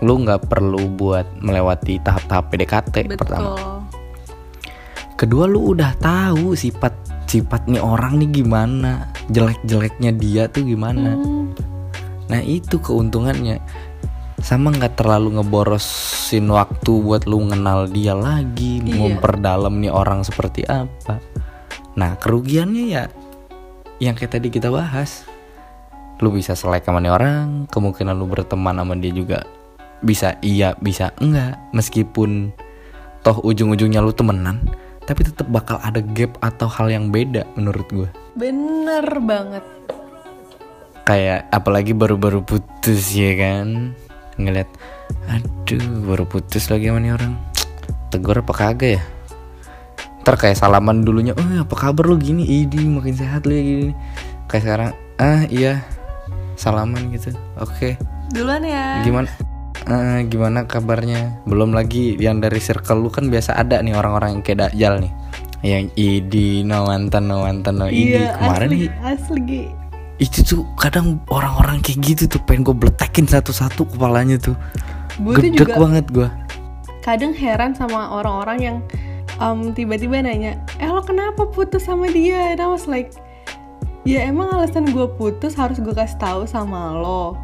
Speaker 2: lu nggak perlu buat melewati tahap-tahap PDKT
Speaker 1: betul.
Speaker 2: pertama. Kedua lu udah tahu sifat sifat nih orang nih gimana jelek-jeleknya dia tuh gimana
Speaker 1: Hmm,
Speaker 2: nah itu keuntungannya sama nggak terlalu ngeborosin waktu buat lu kenal dia lagi
Speaker 1: Iya.
Speaker 2: memperdalam nih orang seperti apa nah kerugiannya ya yang kayak tadi kita bahas lu bisa selek sama nih orang kemungkinan lu berteman sama dia juga bisa iya bisa enggak. Meskipun toh ujung-ujungnya lu temenan tapi tetap bakal ada gap atau hal yang beda menurut gue
Speaker 1: bener banget.
Speaker 2: kayak apalagi baru-baru putus ya kan? Ngeliat aduh baru putus lagi sama nih orang. Tegur apa kagak ya? Ntar kayak salaman dulunya oh apa kabar lu gini? Ini makin sehat lu ya gini. Kayak sekarang ah iya salaman gitu. Oke.
Speaker 1: Duluan ya.
Speaker 2: gimana? Eh, gimana kabarnya? Belum lagi yang dari circle lu kan biasa ada nih orang-orang yang kayak dajal nih. Yang idi no mantan no mantan no idi
Speaker 1: Iya,
Speaker 2: kemarin
Speaker 1: asli,
Speaker 2: nih.
Speaker 1: asli.
Speaker 2: itu tuh kadang orang-orang kayak gitu tuh pengen gue bletekin satu-satu kepalanya tuh.
Speaker 1: Tuh
Speaker 2: gedek
Speaker 1: juga
Speaker 2: banget gue
Speaker 1: kadang heran sama orang-orang yang um, tiba-tiba nanya, eh lo kenapa putus sama dia? And I was like, ya emang alasan gue putus harus gue kasih tahu sama lo.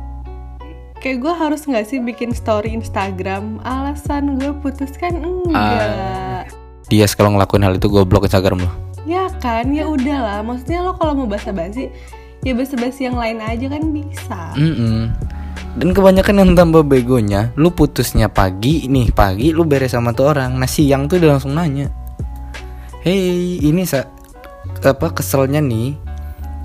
Speaker 1: Kayak gue harus nggak sih bikin story Instagram alasan gue putus kan enggak.
Speaker 2: dia kalau ngelakuin hal itu gue blok Instagram lo
Speaker 1: Ya kan, ya udahlah. Maksudnya lo kalau mau basa-basi, ya basa-basi yang lain aja kan bisa.
Speaker 2: Mm-mm. dan kebanyakan yang tambah begonya lu putusnya pagi nih pagi lu beres sama tuh orang nah siang tuh dia langsung nanya hey ini sa apa keselnya nih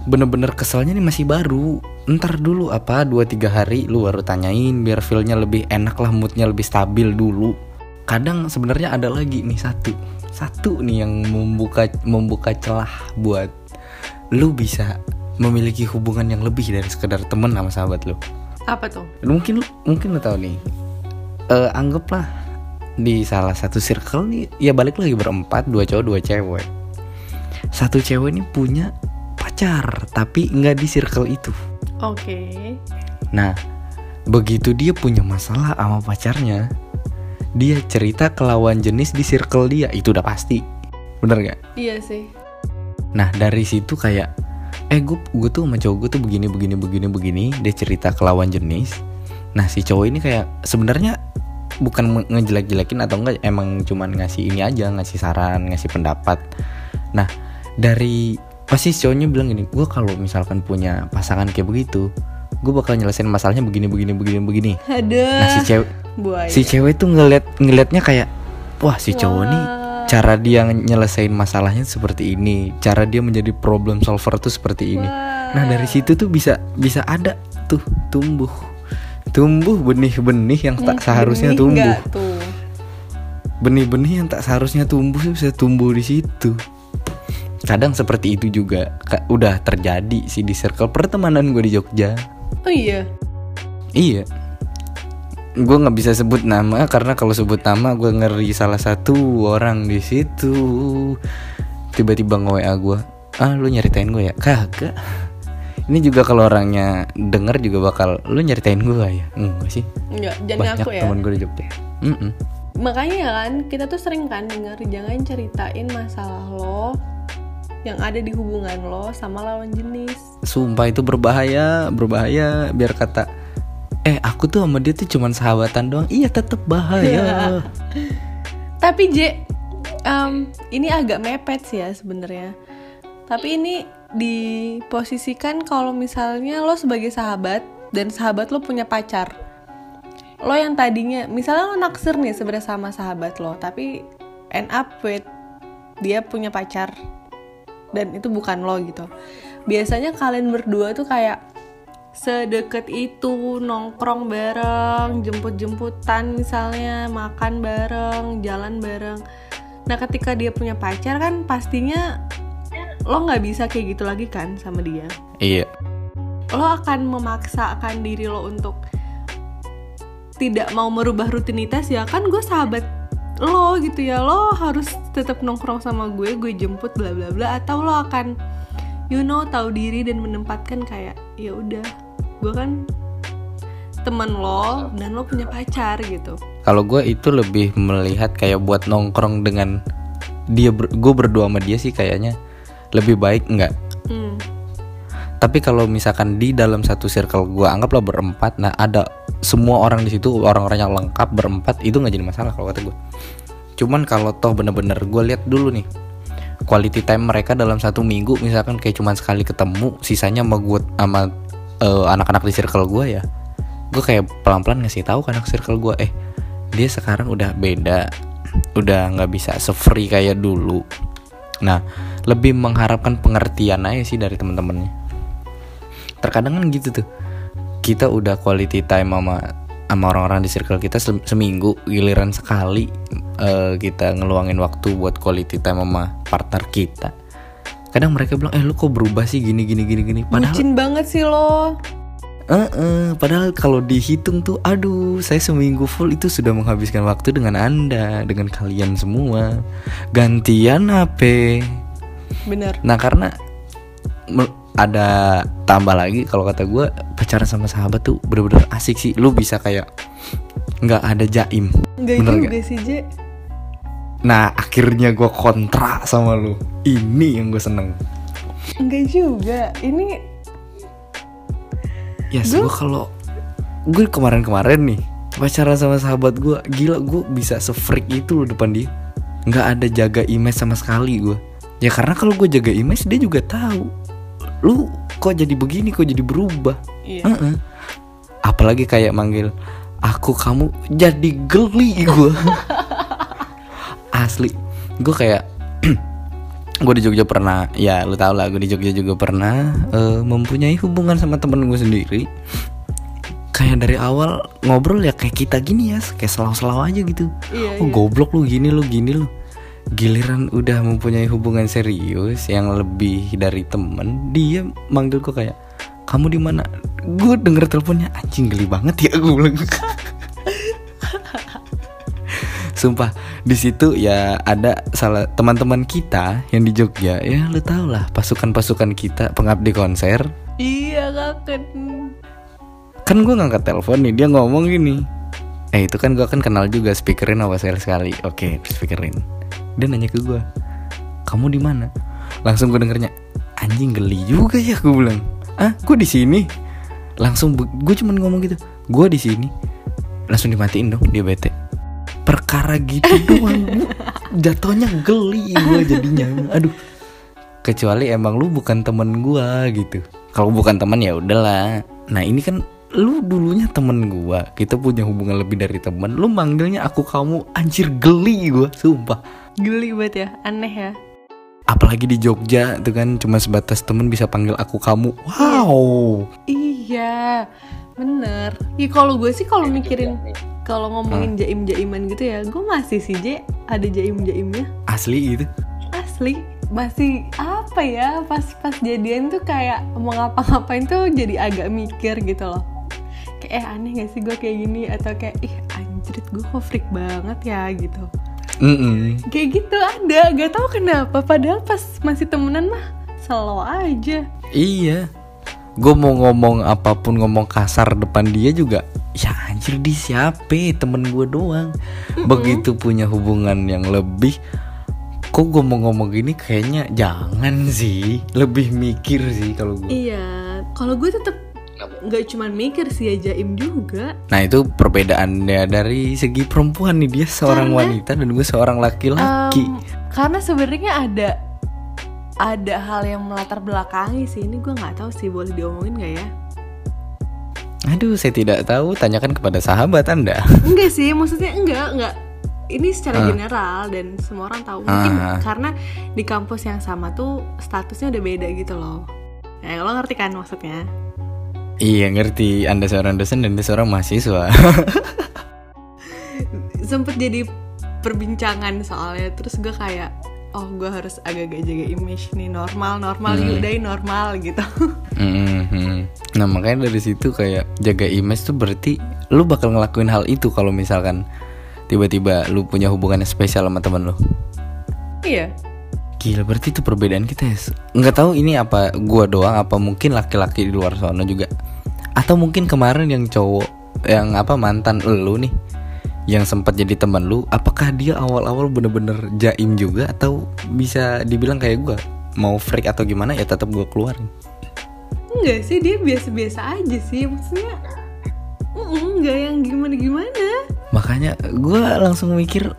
Speaker 2: bener-bener keselnya nih masih baru. Ntar dulu apa dua tiga hari lu baru tanyain biar feelnya lebih enak lah moodnya lebih stabil dulu. Kadang sebenarnya ada lagi nih satu satu nih yang membuka membuka celah buat lu bisa memiliki hubungan yang lebih dari sekedar temen sama sahabat lu.
Speaker 1: Apa tuh?
Speaker 2: mungkin lu mungkin lu tahu nih. Eh anggaplah di salah satu circle nih ya balik lagi berempat dua cowok dua cewek. Satu cewek ini punya pacar tapi nggak di circle itu
Speaker 1: Oke.
Speaker 2: nah begitu dia punya masalah sama pacarnya dia cerita ke lawan jenis di circle dia itu udah pasti bener gak
Speaker 1: Iya sih.
Speaker 2: Nah dari situ kayak eh gue gue tuh sama cowok gue tuh begini begini begini begini dia cerita ke lawan jenis. Nah si cowok ini kayak sebenarnya bukan ngejelek-jelekin atau enggak emang cuman ngasih ini aja ngasih saran ngasih pendapat. Nah dari pasti cowoknya bilang gini gue kalau misalkan punya pasangan kayak begitu gue bakal nyelesain masalahnya begini begini begini begini.
Speaker 1: Ada.
Speaker 2: Nah si cewek
Speaker 1: buaya.
Speaker 2: si cewek tuh ngeliat ngeliatnya kayak wah si cowok nih cara dia nyelesain masalahnya seperti ini cara dia menjadi problem solver tuh seperti ini
Speaker 1: Wah.
Speaker 2: nah dari situ tuh bisa bisa ada tuh tumbuh tumbuh benih-benih yang tak seharusnya
Speaker 1: Benih
Speaker 2: tumbuh
Speaker 1: tuh?
Speaker 2: benih-benih yang tak seharusnya tumbuh bisa tumbuh di situ kadang seperti itu juga Ka- udah terjadi sih di circle pertemanan gue di Jogja
Speaker 1: Oh iya.
Speaker 2: Iya. Gue nggak bisa sebut nama karena kalau sebut nama gue ngeri salah satu orang di situ. Tiba-tiba nge WA gue, ah lu nyeritain gue ya? Kagak. Ini juga kalau orangnya denger juga bakal lu nyeritain gue ya? Enggak sih.
Speaker 1: Enggak, jangan
Speaker 2: Banyak
Speaker 1: ngaku ya.
Speaker 2: teman gue di Jogja. Mm-mm.
Speaker 1: Makanya ya kan, kita tuh sering kan denger jangan ceritain masalah lo yang ada di hubungan lo sama lawan jenis.
Speaker 2: Sumpah itu berbahaya, berbahaya. Biar kata, eh aku tuh sama dia tuh cuman sahabatan doang. Iya tetep bahaya.
Speaker 1: Tapi J, em, ini agak mepet sih ya sebenarnya. Tapi ini diposisikan kalau misalnya lo sebagai sahabat dan sahabat lo punya pacar. Lo yang tadinya, misalnya lo naksir nih sebenarnya sama sahabat lo, tapi end up with dia punya pacar dan itu bukan lo gitu. Biasanya kalian berdua tuh kayak sedeket itu nongkrong bareng, jemput-jemputan misalnya, makan bareng, jalan bareng. Nah, ketika dia punya pacar kan pastinya lo nggak bisa kayak gitu lagi kan sama dia.
Speaker 2: iya.
Speaker 1: Lo akan memaksakan diri lo untuk tidak mau merubah rutinitas ya kan gue sahabat lo gitu ya lo harus tetap nongkrong sama gue gue jemput bla bla bla atau lo akan you know tahu diri dan menempatkan kayak ya udah gue kan teman lo dan lo punya pacar gitu
Speaker 2: Kalau gue itu lebih melihat kayak buat nongkrong dengan dia ber, gue berdua sama dia sih kayaknya lebih baik enggak
Speaker 1: Hmm.
Speaker 2: tapi kalau misalkan di dalam satu circle gua anggaplah berempat nah ada semua orang di situ orang-orang yang lengkap berempat itu nggak jadi masalah kalau kata gue cuman kalau toh bener-bener gue lihat dulu nih quality time mereka dalam satu minggu misalkan kayak cuman sekali ketemu sisanya sama gue sama eh, anak-anak di circle gue ya gue kayak pelan-pelan ngasih tahu ke anak circle gue eh dia sekarang udah beda udah nggak bisa se-free kayak dulu. Nah lebih mengharapkan pengertian aja sih dari temen-temennya. Terkadang kan gitu tuh kita udah quality time sama sama orang-orang di circle kita se- seminggu giliran sekali eh, kita ngeluangin waktu buat quality time sama partner kita kadang mereka bilang eh lu kok berubah sih gini gini gini gini padahal
Speaker 1: Bucin banget sih lo.
Speaker 2: Eh, eh, padahal kalau dihitung tuh aduh saya seminggu full itu sudah menghabiskan waktu dengan anda dengan kalian semua gantian HP
Speaker 1: Bener.
Speaker 2: Nah karena ada tambah lagi kalau kata gue pacaran sama sahabat tuh bener-bener asik sih. Lu bisa kayak nggak ada jaim.
Speaker 1: Enggak
Speaker 2: Bener
Speaker 1: juga
Speaker 2: nggak?
Speaker 1: sih, Je.
Speaker 2: Nah akhirnya gue kontra sama lu. Ini yang gue seneng.
Speaker 1: Enggak juga. Ini
Speaker 2: Ya
Speaker 1: Gua-
Speaker 2: gue kalau gue kemarin-kemarin nih pacaran sama sahabat gue gila gue bisa se-freak itu loh depan dia nggak ada jaga image sama sekali gue ya karena kalau gue jaga image dia juga tahu lu kok jadi begini kok jadi berubah
Speaker 1: Iya.
Speaker 2: Heeh. Apalagi kayak manggil aku kamu jadi geli gue. Asli, gue kayak gue di Jogja pernah, ya lu tau lah gue di Jogja juga pernah eh, mempunyai hubungan sama temen gue sendiri. Kayak dari awal ngobrol ya kayak kita gini ya, kayak selau-selau aja gitu.
Speaker 1: Iya,
Speaker 2: oh
Speaker 1: iya.
Speaker 2: goblok lu gini lu gini lu. Giliran udah mempunyai hubungan serius yang lebih dari temen, dia manggil gue kayak kamu di mana? Gue denger teleponnya anjing geli banget ya gue bilang. Sumpah di situ ya ada salah teman-teman kita yang di Jogja ya lu tau lah pasukan-pasukan kita pengabdi konser
Speaker 1: Iya, kakak.
Speaker 2: kan gue ngangkat telepon nih dia ngomong gini eh itu kan gue kan kenal juga speakerin apa sekali sekali oke speakerin dia nanya ke gue kamu di mana? Langsung gue dengernya anjing geli juga ya gue bilang. Ah gue di sini? Langsung gue cuman ngomong gitu gue di sini. Langsung dimatiin dong dia bete. Perkara gitu doang jatuhnya geli gue jadinya. Aduh. Kecuali emang lu bukan temen gua gitu. Kalau bukan teman ya udahlah. Nah ini kan lu dulunya temen gua. Kita punya hubungan lebih dari temen. Lu manggilnya aku kamu anjir geli gua sumpah
Speaker 1: Geli banget ya, aneh ya.
Speaker 2: apalagi di Jogja tuh kan cuma sebatas temen bisa panggil aku kamu wow
Speaker 1: Iya, bener. Ya kalau gue sih kalau mikirin kalau ngomongin jaim-jaiman gitu ya, gue masih sih Je ada jaim-jaimnya.
Speaker 2: asli gitu
Speaker 1: Asli, masih apa ya pas-pas jadian tuh kayak mau ngapa-ngapain tuh jadi agak mikir gitu loh. Kayak eh aneh gak sih gue kayak gini atau kayak ih anjrit gue kok freak banget ya gitu.
Speaker 2: Mm-mm.
Speaker 1: Kayak gitu ada, gak tahu kenapa. Padahal pas masih temenan mah slow aja.
Speaker 2: Iya. Gue mau ngomong apa pun ngomong kasar depan dia juga Ya anjir di siapa? Temen gue doang. Begitu punya hubungan yang lebih Kok gue mau ngomong gini? Kayaknya jangan sih. Lebih mikir sih kalau gue
Speaker 1: Iya, kalau gue tetap nggak cuman mikir sih ya jaim juga.
Speaker 2: Nah itu perbedaannya dari segi perempuan nih Dia seorang
Speaker 1: Karena-
Speaker 2: wanita dan gue seorang laki-laki
Speaker 1: Em, karena sebenarnya ada ada hal yang melatar belakangi sih. Ini gue nggak tahu sih boleh diomongin nggak ya?
Speaker 2: Aduh saya tidak tahu Tanyakan kepada sahabat anda
Speaker 1: Enggak sih, maksudnya enggak, enggak. Ini secara
Speaker 2: Ah.
Speaker 1: general dan semua orang tahu. Mungkin
Speaker 2: Ah.
Speaker 1: karena di kampus yang sama tuh statusnya udah beda gitu loh. Ya lo ngerti kan maksudnya?
Speaker 2: Iya ngerti Anda seorang dosen dan dia seorang mahasiswa
Speaker 1: Sempet jadi perbincangan soalnya. Terus gue kayak, oh gue harus agak-agak jaga image nih normal, normal,
Speaker 2: Hmm.
Speaker 1: yuk deh normal gitu.
Speaker 2: Mhm. Nah makanya dari situ kayak jaga image tuh berarti lu bakal ngelakuin hal itu kalau misalkan tiba-tiba lu punya hubungan yang spesial sama temen lu.
Speaker 1: iya.
Speaker 2: Gila berarti itu perbedaan kita ya. Nggak tahu ini apa gua doang apa mungkin laki-laki di luar sana juga. Atau mungkin kemarin yang cowok yang apa mantan lu nih yang sempat jadi teman lu, apakah dia awal-awal bener-bener jaim juga atau bisa dibilang kayak gua mau freak atau gimana ya tetap gue keluarin
Speaker 1: enggak sih dia biasa-biasa aja sih maksudnya enggak yang gimana-gimana
Speaker 2: makanya gue langsung mikir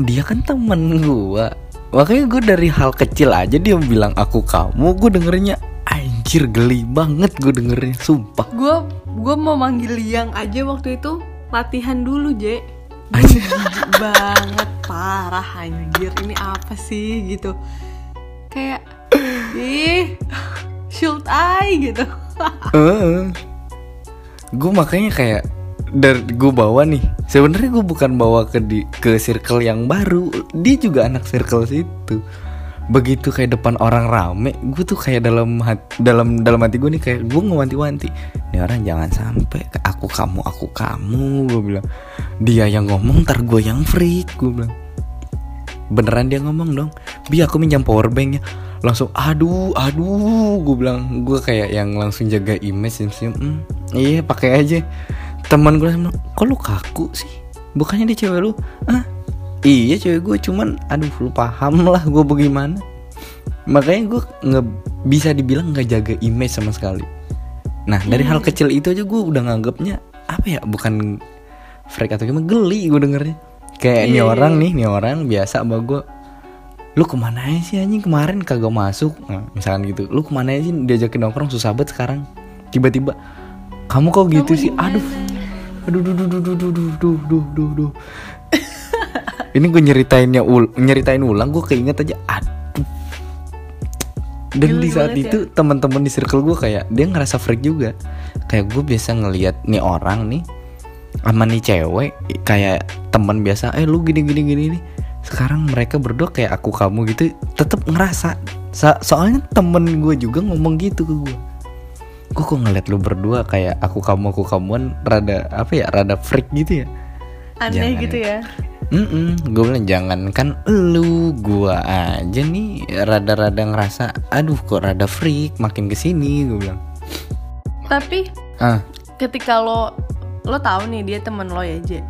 Speaker 2: dia kan temen gue makanya gue dari hal kecil aja dia bilang aku kamu gue dengernya anjir geli banget gue dengernya sumpah.
Speaker 1: Gue gue mau manggil Liang aja waktu itu latihan dulu Je banget parah anjir ini apa sih gitu. Kayak ih should I gitu.
Speaker 2: Gue makanya kayak dari gue bawa nih. Sebenarnya gue bukan bawa ke di ke circle yang baru. Dia juga anak circle situ. Begitu kayak depan orang rame gue tuh kayak dalam hati, dalam dalam hati gue nih kayak gue ngewanti-wanti. Ini orang jangan sampai ke aku kamu aku kamu gue bilang. Dia yang ngomong ntar gue yang freak gue bilang. Beneran dia ngomong dong? Bi aku minjam power banknya. Langsung aduh aduh gue bilang. Gue kayak yang langsung jaga image senyum senyum hmm, iya pakai aja teman gue sama kok lu kaku sih? Bukannya dia cewek lu? Ah iya cewek gue cuman aduh lu paham lah gue bagaimana. Makanya gue nggak bisa dibilang nggak jaga image sama sekali. Nah dari hal kecil itu aja gue udah nganggapnya apa ya bukan freak atau gimana geli gue dengernya. Kayak nih
Speaker 1: Iya, iya,
Speaker 2: orang
Speaker 1: iya.
Speaker 2: nih nih orang biasa sama gue lu ke mana aja sih anjing? Kemarin kagak masuk. Nah, misalkan gitu lu ke mana aja sih? Diajakin nongkrong susah banget sekarang. Tiba-tiba kamu kok gitu
Speaker 1: Kamu
Speaker 2: sih?
Speaker 1: Gimana?
Speaker 2: aduh aduh duh duh duh duh duh duh duh duh duh. Ini gue nyeritainnya ul nyeritain ulang gue keinget aja. Aduh. Dan
Speaker 1: Geli
Speaker 2: di saat
Speaker 1: banget ya.
Speaker 2: itu teman-teman di circle gue kayak dia ngerasa freak juga. Kayak gue biasa ngelihat nih orang nih sama nih cewek kayak teman biasa eh lu gini gini gini nih sekarang mereka berdua kayak aku kamu gitu tetap ngerasa. So- soalnya temen gue juga ngomong gitu ke gue gue kok ngeliat lu berdua kayak aku kamu aku kamuan rada apa ya rada freak gitu ya?
Speaker 1: Aneh
Speaker 2: Jangan.
Speaker 1: gitu ya?
Speaker 2: Mm gue bilang jangan kan lu gua aja nih rada-rada ngerasa aduh kok rada freak makin ke sini gue bilang.
Speaker 1: Tapi
Speaker 2: ah.
Speaker 1: ketika lo lo tahu nih dia temen lo ya Je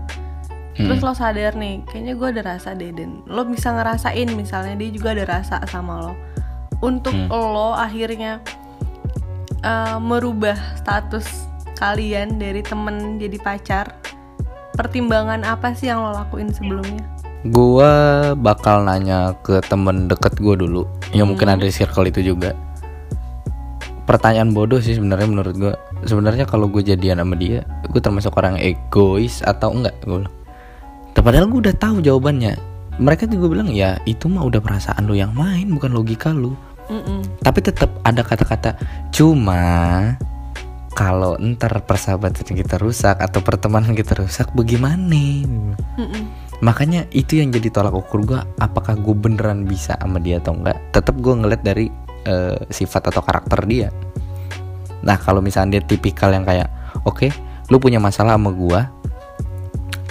Speaker 1: terus lo sadar nih kayaknya gue ada rasa deh dan lo bisa ngerasain misalnya dia juga ada rasa sama lo. Untuk
Speaker 2: Hmm.
Speaker 1: lo akhirnya eh, merubah status kalian dari temen jadi pacar pertimbangan apa sih yang lo lakuin sebelumnya?
Speaker 2: Gua bakal nanya ke temen deket gue dulu Yang mungkin ada di circle itu juga. Pertanyaan bodoh sih sebenarnya menurut gue Sebenarnya kalau gue jadian sama dia Gue termasuk orang egois atau enggak gue Padahal gue udah tahu jawabannya. Mereka juga bilang ya itu mah udah perasaan lu yang main Bukan logika lu
Speaker 1: Mm-mm.
Speaker 2: Tapi tetap ada kata-kata Cuma kalau ntar persahabatan kita rusak atau pertemanan kita rusak bagaimana?
Speaker 1: Mm-mm.
Speaker 2: makanya itu yang jadi tolak ukur gue apakah gue beneran bisa sama dia atau enggak tetap gue ngeliat dari eh, sifat atau karakter dia nah kalau misalnya dia tipikal yang kayak oke lu punya masalah sama gue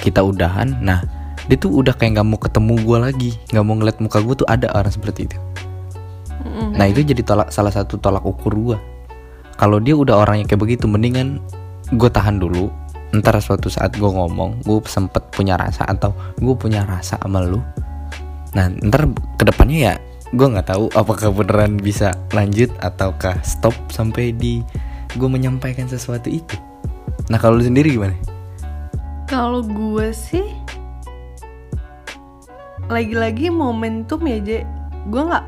Speaker 2: kita udahan nah dia tuh udah kayak nggak mau ketemu gue lagi nggak mau ngeliat muka gue tuh ada orang seperti itu Nah itu jadi tolak salah satu tolak ukur gue kalau dia udah orangnya kayak begitu mendingan gue tahan dulu. Ntar suatu saat gue ngomong gue sempet punya rasa atau gue punya rasa sama lu. Nah ntar ke depannya ya gue nggak tahu apakah beneran bisa lanjut ataukah stop sampai di gue menyampaikan sesuatu itu. Nah kalau lu sendiri gimana?
Speaker 1: Kalau gue sih lagi-lagi momentum ya Je. Gue nggak,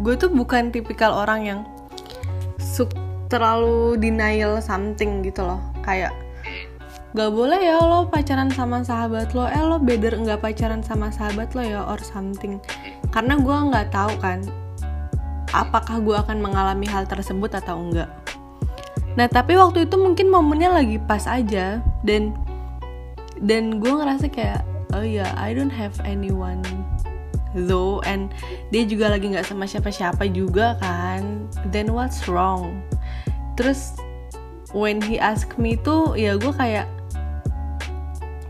Speaker 1: gue tuh bukan tipikal orang yang suk terlalu denial something gitu loh. Kayak gak boleh ya lo pacaran sama sahabat lo, eh lo better nggak pacaran sama sahabat lo ya or something. Karena gue nggak tahu kan, apakah gue akan mengalami hal tersebut atau enggak. Nah tapi waktu itu mungkin momennya lagi pas aja dan dan gue ngerasa kayak oh ya I don't have anyone though and dia juga lagi nggak sama siapa-siapa juga kan. Then what's wrong? Terus when he ask me tuh ya gue kayak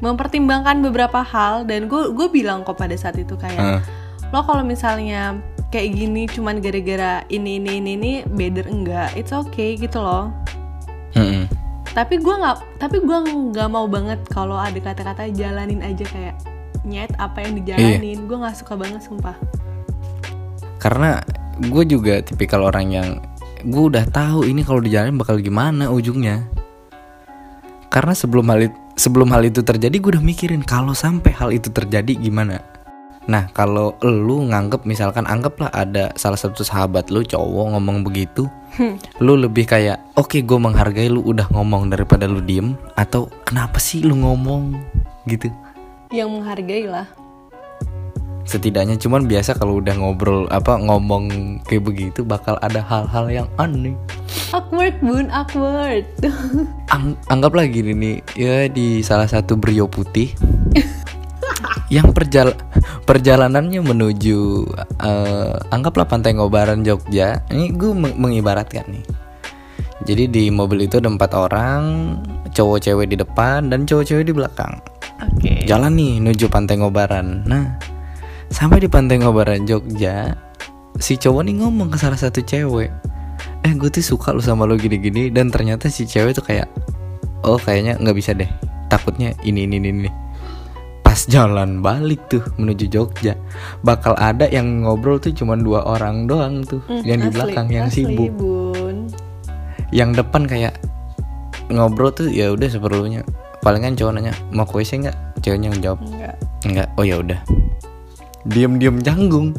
Speaker 1: mempertimbangkan beberapa hal dan gue gue bilang kok pada saat itu kayak
Speaker 2: Eh,
Speaker 1: lo kalau misalnya kayak gini cuman gara-gara ini ini ini ini better enggak it's okay gitu loh.
Speaker 2: Mm-mm.
Speaker 1: tapi gue nggak tapi gue nggak mau banget kalau ada kata-kata jalanin aja kayak nyet apa yang dijalanin. Gue nggak suka banget sumpah.
Speaker 2: Karena gue juga tipikal orang yang gue udah tahu ini kalau dijalanin bakal gimana ujungnya. Karena sebelum hal itu, sebelum hal itu terjadi gue udah mikirin kalau sampai hal itu terjadi gimana. Nah kalau lu nganggep misalkan anggaplah ada salah satu sahabat lu cowok ngomong begitu lu lebih kayak oke gue menghargai lu udah ngomong daripada lu diem atau kenapa sih lu ngomong? Gitu
Speaker 1: yang menghargai lah
Speaker 2: setidaknya cuman biasa kalau udah ngobrol apa ngomong kayak begitu bakal ada hal-hal yang aneh.
Speaker 1: Awkward bun awkward.
Speaker 2: Ang- anggaplah gini nih ya di salah satu brio putih. Yang perjal perjalanannya menuju eh, anggaplah pantai Ngobaran Jogja. Ini gue meng- mengibaratkan nih. Jadi di mobil itu ada empat orang cowok cewek di depan dan cowok cewek di belakang
Speaker 1: oke.
Speaker 2: Jalan nih menuju pantai Ngobaran. Nah sampai di pantai Ngobaran Jogja si cowok nih ngomong ke salah satu cewek. Eh gue tuh suka lu sama lu gini-gini. Dan ternyata si cewek tuh kayak oh kayaknya nggak bisa deh. Takutnya ini ini ini, ini. pas jalan balik tuh menuju Jogja bakal ada yang ngobrol tuh cuma dua orang doang tuh
Speaker 1: Hmm,
Speaker 2: yang di
Speaker 1: asli,
Speaker 2: belakang yang
Speaker 1: asli,
Speaker 2: sibuk.
Speaker 1: Bun.
Speaker 2: Yang depan kayak ngobrol tuh ya udah seperlunya palingan cowok nanya mau WC nggak ceweknya ngejawab
Speaker 1: enggak
Speaker 2: Enggak, oh ya udah. Diam-diam canggung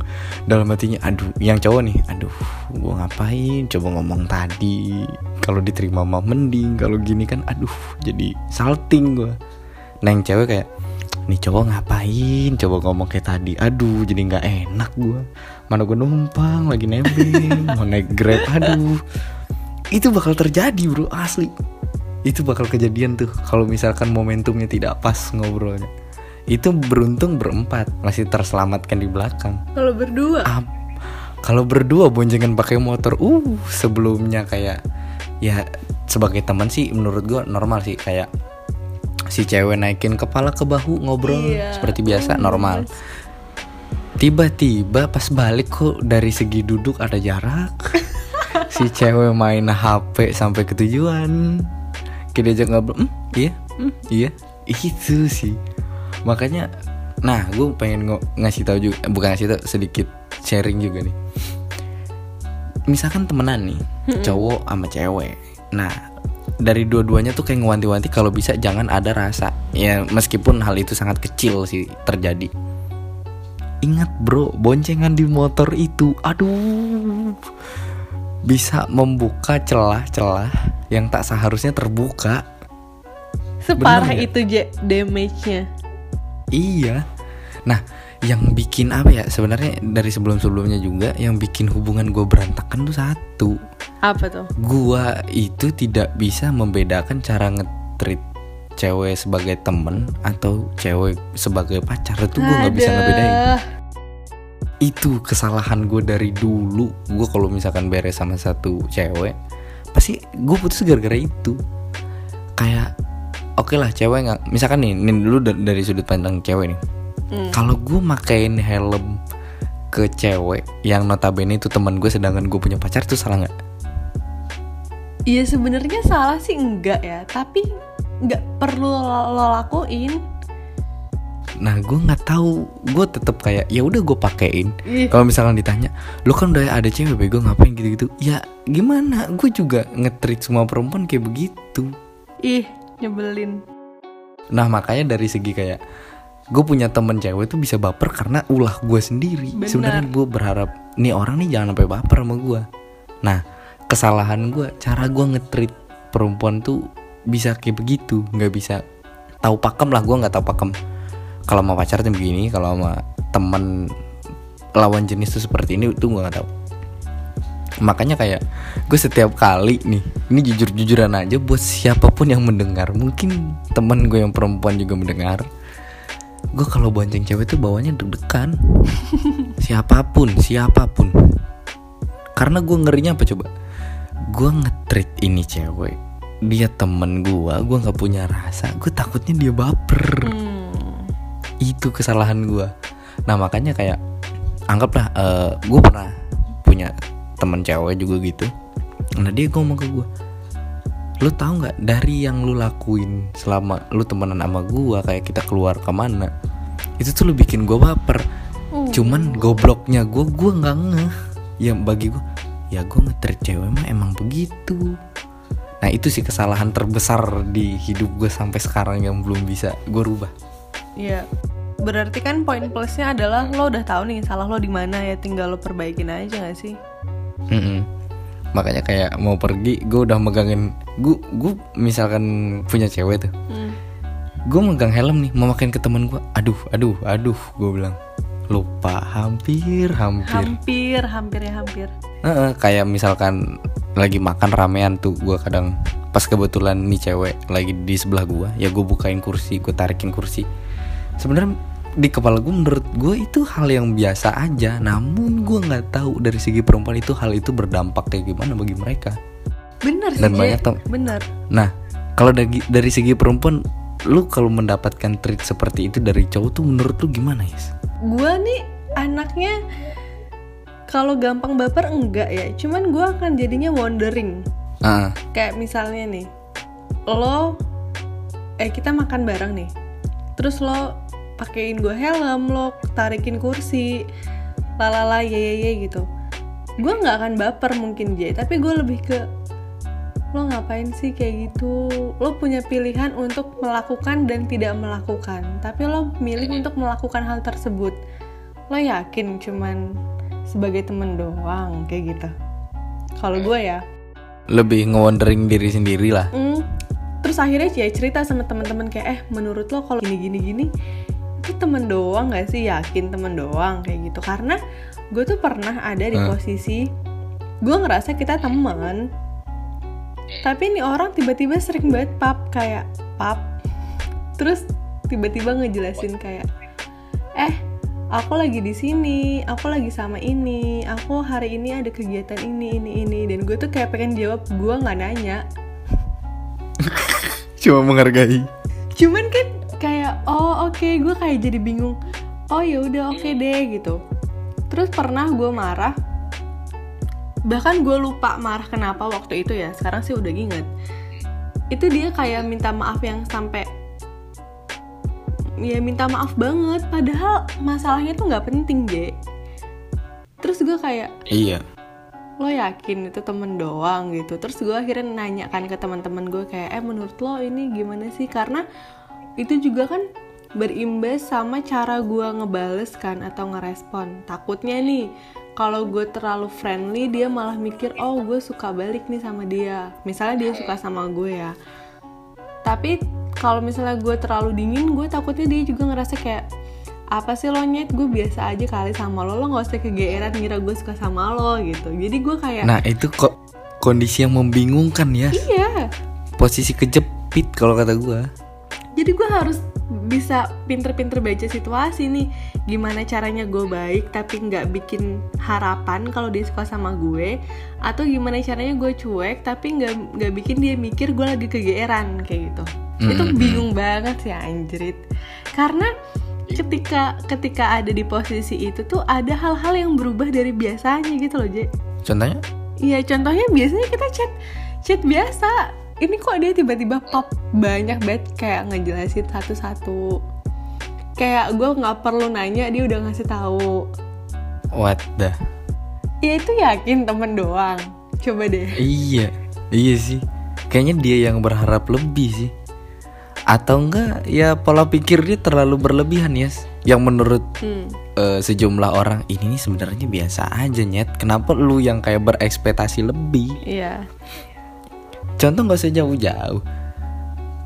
Speaker 2: dalam hatinya. Aduh, yang cowok nih, aduh, gua ngapain? Coba ngomong tadi. Kalau diterima mah mending, kalau gini kan, aduh, jadi salting gua. Nah yang cewek kayak, nih cowok ngapain? Coba ngomong kayak tadi. Aduh, jadi nggak enak gua. Mana gua numpang lagi nebeng, mau naik grab, aduh. Itu bakal terjadi bro, asli. Itu bakal kejadian tuh kalau misalkan momentumnya tidak pas ngobrolnya. Itu beruntung berempat masih terselamatkan di belakang.
Speaker 1: Kalau berdua?
Speaker 2: Ap- kalau berdua boncengan pakai motor uh sebelumnya kayak ya sebagai teman sih menurut gua normal sih kayak si cewek naikin kepala ke bahu ngobrol
Speaker 1: Iya.
Speaker 2: seperti biasa
Speaker 1: Oh,
Speaker 2: normal.
Speaker 1: Yes.
Speaker 2: tiba-tiba pas balik kok dari segi duduk ada jarak si cewek main HP sampai ke tujuan kita diajak ngobrol. "Hmm, iya. Hmm, iya. Itu sih. Makanya nah gue pengen ngo- ngasih tahu juga eh, bukan ngasih tahu sedikit sharing juga nih. Misalkan temenan nih cowok sama cewek. Nah dari dua-duanya tuh kayak ngewanti-wanti kalau bisa jangan ada rasa. Ya meskipun hal itu sangat kecil sih terjadi. Ingat bro, boncengan di motor itu, aduh, bisa membuka celah-celah yang tak seharusnya terbuka.
Speaker 1: separah
Speaker 2: Bener
Speaker 1: itu je damage-nya
Speaker 2: Iya. Nah, yang bikin apa ya? Sebenarnya dari sebelum-sebelumnya juga yang bikin hubungan gue berantakan tuh satu.
Speaker 1: apa tuh
Speaker 2: Gua itu tidak bisa membedakan cara ngetrit cewek sebagai temen atau cewek sebagai pacar itu gue nggak bisa ngebedain. itu kesalahan gue dari dulu gue kalau misalkan beres sama satu cewek pasti gue putus gara-gara itu. Kayak oke lah cewek nggak misalkan nih, nih dulu da- dari sudut pandang cewek nih.
Speaker 1: Hmm.
Speaker 2: kalau gue makain helm ke cewek yang notabene itu teman gue sedangkan gue punya pacar itu salah nggak?
Speaker 1: Iya sebenarnya salah sih enggak ya, tapi nggak perlu lo, lo lakuin.
Speaker 2: Nah gue nggak tahu gue tetap kayak ya udah gue pakein kalau misalkan ditanya lo kan udah ada cewek bego ngapain gitu-gitu ya gimana gue juga ngetrit semua perempuan kayak begitu
Speaker 1: ih nyebelin.
Speaker 2: Nah makanya dari segi kayak gue punya temen cewek tuh bisa baper karena ulah gue sendiri.
Speaker 1: Benar.
Speaker 2: Sebenarnya gue berharap nih orang nih jangan sampai baper sama gue. Nah kesalahan gue cara gue ngetrit perempuan tuh bisa kayak begitu, nggak bisa tahu pakem lah gue nggak tahu pakem. Kalau sama pacar tuh begini, kalau sama temen lawan jenis tuh seperti ini tuh gue nggak tahu. Makanya kayak gue setiap kali nih, ini jujur-jujuran aja buat siapa pun yang mendengar, mungkin temen gue yang perempuan juga mendengar. Gue kalau bonceng cewek tuh bawanya deg-degan. siapa pun, siapa pun. Karena gue ngerinya apa coba? Gue ngetrit ini cewek, dia temen gue, gue nggak punya rasa, gue takutnya dia baper
Speaker 1: Hmm.
Speaker 2: Itu kesalahan gue nah makanya kayak anggaplah gue pernah punya temen cewek juga gitu. Nah dia ngomong ke gue lu tahu nggak dari yang lu lakuin selama lu temenan sama gue kayak kita keluar ke mana itu tuh lu bikin gue baper.
Speaker 1: Uh.
Speaker 2: cuman gobloknya gue gue nggak ngeh ya bagi gue ya gue ngetreat cewek mah emang begitu. Nah itu sih kesalahan terbesar di hidup gue sampai sekarang yang belum bisa gue rubah
Speaker 1: Iya. Berarti kan poin plusnya adalah lo udah tahu nih salah lo di mana ya tinggal lo perbaikin aja gak sih?
Speaker 2: Mm-mm. makanya kayak mau pergi gue udah megangin gue gue misalkan punya cewek tuh
Speaker 1: Hmm.
Speaker 2: gue megang helm nih mau makin ke temen gue aduh aduh aduh gue bilang lupa hampir hampir
Speaker 1: Hampir, hampir ya hampir.
Speaker 2: Heeh, kayak misalkan lagi makan ramean tuh gue kadang pas kebetulan nih cewek lagi di sebelah gue ya gue bukain kursi gue tarikin kursi sebenarnya di kepala gue menurut gue itu hal yang biasa aja namun gue nggak tahu dari segi perempuan itu hal itu berdampak kayak gimana bagi mereka
Speaker 1: Bener sih,
Speaker 2: Dan
Speaker 1: Je.
Speaker 2: banyak tem-
Speaker 1: Bener.
Speaker 2: nah kalau dari dari segi perempuan lu kalau mendapatkan treat seperti itu dari cowok tuh menurut lu gimana ya
Speaker 1: Gue nih anaknya kalau gampang baper enggak ya. Cuman gue akan jadinya wondering.
Speaker 2: ah
Speaker 1: Kayak misalnya nih, lo eh kita makan bareng nih. Terus lo pakein gue helm, lo tarikin kursi, lalala ye ye ye gitu. Gue nggak akan baper mungkin J, tapi gue lebih ke lo ngapain sih kayak gitu? Lo punya pilihan untuk melakukan dan tidak melakukan, tapi lo milih untuk melakukan hal tersebut. Lo yakin cuman sebagai temen doang kayak gitu? Kalau gue ya,
Speaker 2: lebih ngewondering diri sendiri lah
Speaker 1: Hmm, terus akhirnya ya cerita sama teman-teman kayak eh menurut lo kalau gini gini gini itu temen doang gak sih? Yakin temen doang? Kayak gitu. Karena gue tuh pernah ada di posisi gue ngerasa kita teman. Tapi ini orang tiba-tiba sering banget pap kayak pap. Terus tiba-tiba ngejelasin kayak eh aku lagi di sini aku lagi sama ini aku hari ini ada kegiatan ini ini ini. Dan gue tuh kayak pengen jawab gue nggak nanya
Speaker 2: cuma menghargai.
Speaker 1: Cuman kan kayak oh oke gue kayak jadi bingung. Oh ya udah oke deh gitu. Terus pernah gue marah. Bahkan gue lupa marah kenapa waktu itu ya. Sekarang sih udah inget itu dia kayak minta maaf yang sampai ya minta maaf banget. Padahal masalahnya tuh nggak penting deh terus gue kayak
Speaker 2: iya
Speaker 1: lo yakin itu temen doang gitu. Terus gue akhirnya nanya kan ke teman-teman gue kayak eh menurut lo ini gimana sih? Karena itu juga kan berimbas sama cara gue ngebales kan atau ngerespon. Takutnya nih kalau gue terlalu friendly dia malah mikir oh gue suka balik nih sama dia. Misalnya dia suka sama gue ya. Tapi kalau misalnya gue terlalu dingin gue takutnya dia juga ngerasa kayak apa sih lo nyet? Gue biasa aja kali sama lo. Lo nggak usah kegeeran ngira gue suka sama lo gitu. Jadi gue kayak
Speaker 2: Nah itu kok kondisi yang membingungkan ya.
Speaker 1: Iya.
Speaker 2: Posisi kejepit kalau kata gua.
Speaker 1: Jadi gue harus bisa pinter-pinter baca situasi nih. Gimana caranya gue baik tapi nggak bikin harapan kalau dia suka sama gue. Atau gimana caranya gue cuek tapi nggak nggak bikin dia mikir gue lagi kegeeran kayak gitu. Itu
Speaker 2: Mm-mm.
Speaker 1: bingung banget sih anjrit. Karena ketika ketika ada di posisi itu tuh ada hal-hal yang berubah dari biasanya gitu loh J
Speaker 2: Contohnya
Speaker 1: Iya contohnya biasanya kita chat chat biasa. Ini kok dia tiba-tiba pop banyak banget kayak ngejelasin satu-satu. Kayak gue nggak perlu nanya dia udah ngasih tahu.
Speaker 2: What the
Speaker 1: Ya itu yakin temen doang. Coba deh.
Speaker 2: Iya Iya sih Kayaknya dia yang berharap lebih sih Atau enggak ya pola pikir dia terlalu berlebihan ya Yang menurut
Speaker 1: Hmm.
Speaker 2: eh, sejumlah orang Ini nih sebenarnya biasa aja nyet Kenapa lu yang kayak berekspektasi lebih
Speaker 1: Iya.
Speaker 2: Contoh gak usah jauh-jauh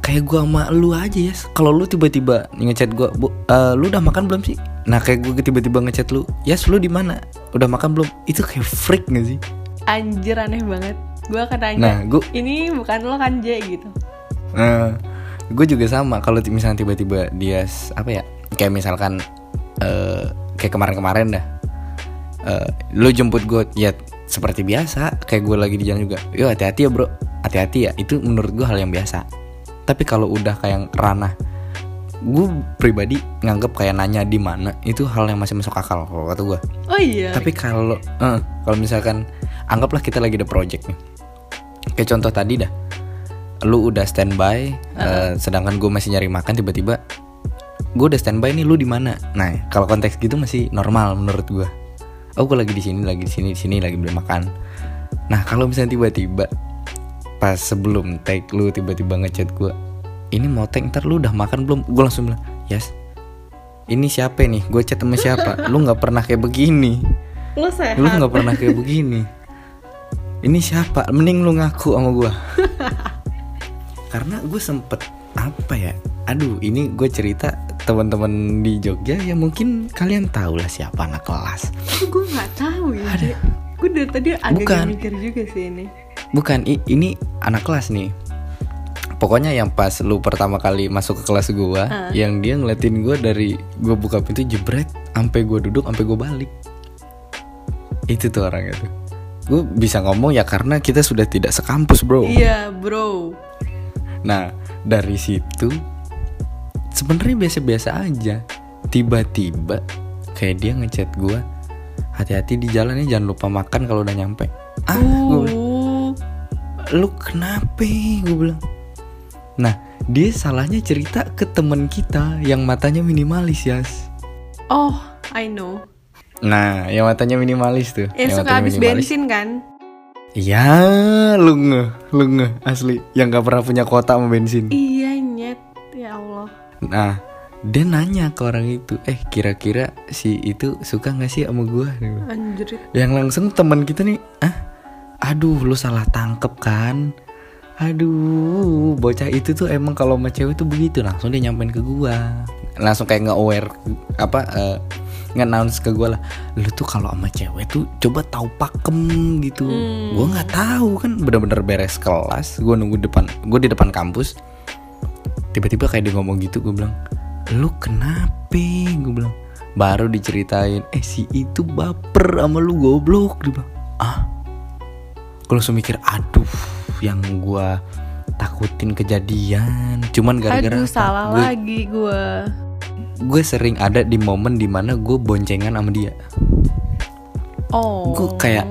Speaker 2: Kayak gua sama lu aja ya Kalau lu tiba-tiba ngechat gua Bu, eh, Lu udah makan belum sih? Nah kayak gue tiba-tiba ngechat lu Yes lu di mana? Udah makan belum? Itu kayak freak gak sih?
Speaker 1: Anjir aneh banget. Gue akan nanya.
Speaker 2: Nah gue
Speaker 1: Ini bukan lo kan J gitu.
Speaker 2: Nah, gue juga sama kalau misalnya tiba-tiba dia apa ya? Kayak misalkan eh kayak kemarin-kemarin dah. Eh lu jemput gue ya seperti biasa, kayak gue lagi di jalan juga. Yo hati-hati ya, Bro. Hati-hati ya. Itu menurut gue hal yang biasa. Tapi kalau udah kayak ranah gue pribadi nganggep kayak nanya di mana itu hal yang masih masuk akal kalau kata gue.
Speaker 1: Oh iya.
Speaker 2: Tapi kalau eh, kalau misalkan anggaplah kita lagi ada project nih. Kayak contoh tadi dah. Lu udah standby eh, sedangkan gue masih nyari makan tiba-tiba gue udah standby nih lu di mana? Nah, kalau konteks gitu masih normal menurut gue. oh gue lagi di sini lagi di sini di sini lagi beli makan. Nah kalau misalnya tiba-tiba pas sebelum tag lu tiba-tiba ngechat gue ini mau tag ntar lu udah makan belum? Gue langsung bilang yes. Ini siapa nih? Gue chat sama siapa? Lu nggak pernah kayak begini.
Speaker 1: Lo sehat.
Speaker 2: lu nggak pernah kayak begini. Ini siapa? Mending lu ngaku sama gue karena gue sempet apa ya aduh ini gue cerita teman-teman di Jogja ya mungkin kalian tahu lah siapa anak kelas
Speaker 1: gue nggak tahu ya. Dek. Gue dari tadi agak
Speaker 2: Bukan.
Speaker 1: mikir juga sih ini.
Speaker 2: bukan i- ini anak kelas nih pokoknya yang pas lu pertama kali masuk ke kelas gua
Speaker 1: Ah.
Speaker 2: yang dia ngeliatin gua dari gua buka pintu jebret sampai gua duduk sampai gua balik itu tuh orangnya tuh gue bisa ngomong ya karena kita sudah tidak sekampus bro
Speaker 1: Iya bro.
Speaker 2: Nah dari situ sebenarnya biasa-biasa aja. Tiba-tiba kayak dia ngechat gua hati-hati di jalan ya jangan lupa makan kalau udah nyampe. Ah, bilang,
Speaker 1: Uh,
Speaker 2: lu kenapa? Gue bilang. Nah dia salahnya cerita ke temen kita yang matanya minimalis ya.
Speaker 1: oh, I know.
Speaker 2: Nah yang matanya minimalis tuh.
Speaker 1: Yang suka habis
Speaker 2: minimalis.
Speaker 1: bensin kan?
Speaker 2: Ya lu ngeh, lu ngeh asli yang gak pernah punya kuota sama bensin.
Speaker 1: Iya nyet. Ya Allah.
Speaker 2: Nah, dia nanya ke orang itu, eh kira-kira si itu suka nggak sih sama gua?
Speaker 1: Anjrit.
Speaker 2: Yang langsung teman kita nih, ah, aduh lu salah tangkep kan? Aduh, bocah itu tuh emang kalau sama cewek tuh begitu langsung dia nyampein ke gua, langsung kayak nge-aware apa eh, nge-announce ke gua lah, lu tuh kalau sama cewek tuh coba tahu pakem gitu.
Speaker 1: Hmm.
Speaker 2: Gua nggak tahu kan, bener-bener beres kelas, gua nunggu depan, gua di depan kampus, tiba-tiba kayak dia ngomong gitu gue bilang lu kenapa gue bilang baru diceritain eh si itu baper sama lu goblok dia bilang ah gue langsung mikir aduh yang gue takutin kejadian cuman gara-gara
Speaker 1: Aduh salah
Speaker 2: Gue-
Speaker 1: lagi gue.
Speaker 2: Gue sering ada di momen di mana gue boncengan sama dia
Speaker 1: Oh.
Speaker 2: gue kayak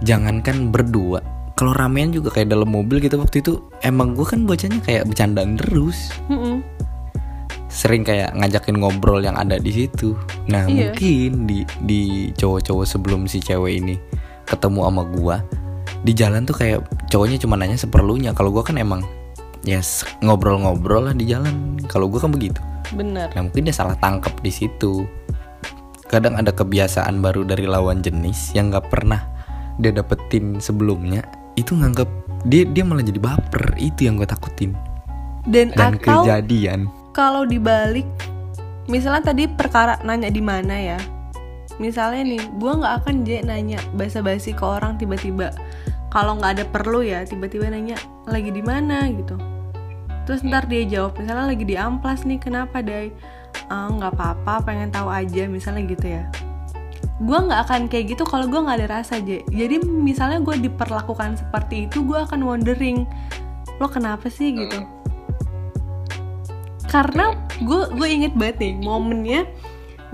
Speaker 2: jangankan berdua kalau ramean juga kayak dalam mobil gitu waktu itu emang gue kan bocahnya kayak bercandaan terus
Speaker 1: Mm-mm.
Speaker 2: sering kayak ngajakin ngobrol yang ada di situ. Nah
Speaker 1: Iya.
Speaker 2: mungkin di di cowok-cowok sebelum si cewek ini ketemu sama gua di jalan tuh kayak cowoknya cuma nanya seperlunya. Kalau gua kan emang ya s- ngobrol-ngobrol lah di jalan. Kalau gua kan begitu.
Speaker 1: Bener.
Speaker 2: Nah mungkin dia salah tangkap di situ. Kadang ada kebiasaan baru dari lawan jenis yang nggak pernah dia dapetin sebelumnya. Itu nganggap dia dia malah jadi baper. Itu yang gue takutin.
Speaker 1: Dan,
Speaker 2: Dan
Speaker 1: atau
Speaker 2: kejadian.
Speaker 1: kalau dibalik, misalnya tadi perkara nanya di mana ya? Misalnya nih, gue nggak akan je nanya basa-basi ke orang tiba-tiba. Kalau nggak ada perlu ya, tiba-tiba nanya lagi di mana gitu. Terus ntar dia jawab, misalnya lagi di amplas nih, kenapa dai? "Ah, nggak apa-apa, pengen tahu aja, misalnya gitu ya. Gue nggak akan kayak gitu kalau gue nggak ada rasa je. Jadi misalnya gue diperlakukan seperti itu, gue akan wondering, lo kenapa sih gitu? karena gue gue inget banget nih momennya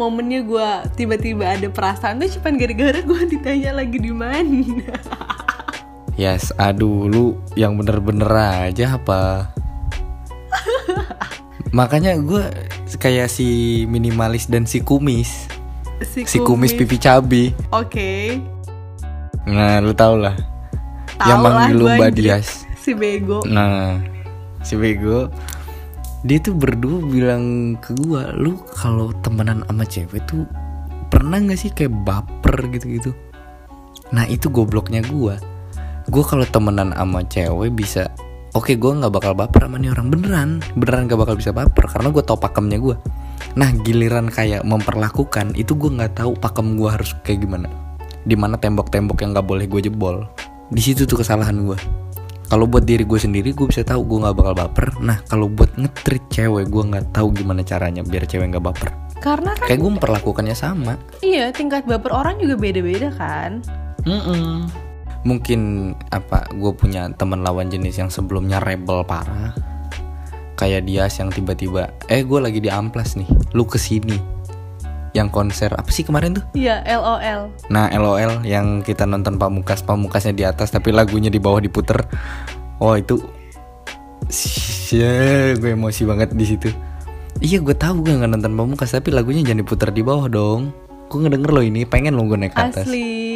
Speaker 1: momennya gue tiba-tiba ada perasaan tuh cuma gara-gara gue ditanya lagi di mana
Speaker 2: Yes, aduh lu yang bener-bener aja apa? Makanya gue kayak si minimalis dan si kumis, si kumis pipi cabi.
Speaker 1: oke
Speaker 2: Nah, lu tau lah. yang
Speaker 1: Tau lah
Speaker 2: manggil lu Mbak. Dias.
Speaker 1: si bego
Speaker 2: Nah, si bego dia tuh berdua bilang ke gua, lu kalau temenan sama cewek tuh pernah nggak sih kayak baper gitu-gitu? Nah itu gobloknya gua. Gua kalau temenan sama cewek bisa, oke gua nggak bakal baper sama nih orang beneran, beneran gak bakal bisa baper karena gua tau pakemnya gua. Nah giliran kayak memperlakukan itu gua nggak tahu pakem gua harus kayak gimana. Di mana tembok-tembok yang nggak boleh gue jebol. Di situ tuh kesalahan gua kalau buat diri gue sendiri gue bisa tahu gue nggak bakal baper nah kalau buat ngetrit cewek gue nggak tahu gimana caranya biar cewek nggak baper
Speaker 1: karena kan
Speaker 2: kayak gue memperlakukannya sama
Speaker 1: iya tingkat baper orang juga beda-beda kan
Speaker 2: Mm-mm. Mungkin apa gue punya teman lawan jenis yang sebelumnya rebel parah kayak dia yang tiba-tiba eh gue lagi di amplas nih lu ke sini yang konser apa sih kemarin tuh
Speaker 1: iya LOL
Speaker 2: Nah LOL yang kita nonton Pamukas Pamukasnya di atas tapi lagunya di bawah diputer Oh itu Shit, gue emosi banget di situ. Iya gue tahu gue nggak nonton Pamukas tapi lagunya jangan diputer di bawah dong. gue ngedenger lo ini pengen lo gue naik ke atas
Speaker 1: Asli.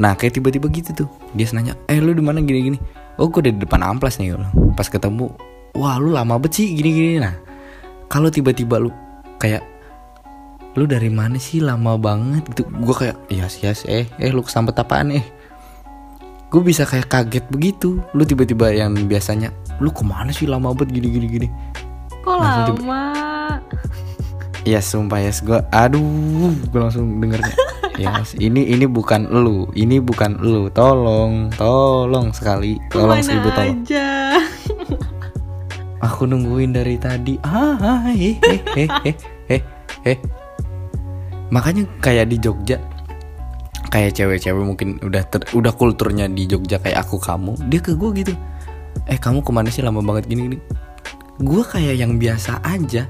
Speaker 2: Nah kayak tiba-tiba gitu tuh. Dia nanya eh lu di mana? Gini-gini. Oh gue udah di depan amplas nih lo pas ketemu wah lu lama banget sih gini-gini. Nah kalau tiba-tiba lu kayak lu dari mana sih? Lama banget. Gitu. Gue kayak yes yes eh eh lu kesambet apaan eh? Gue bisa kayak kaget begitu. Lu tiba-tiba yang biasanya lu ke mana sih lama banget gini gini?
Speaker 1: Kok
Speaker 2: tiba-
Speaker 1: lama?
Speaker 2: ya sumpah yes gue aduh gue langsung dengernya yes ini ini bukan lu. Ini bukan lu. Tolong tolong sekali. Tolong
Speaker 1: Ke mana
Speaker 2: seribu tolong.
Speaker 1: aja?
Speaker 2: aku nungguin dari tadi. Ah ah, eh eh eh eh eh eh makanya kayak di Jogja kayak cewek-cewek mungkin udah ter- udah kulturnya di Jogja kayak aku kamu dia ke gue gitu. Eh kamu ke mana sih? Lama banget gini gini. Gue kayak yang biasa aja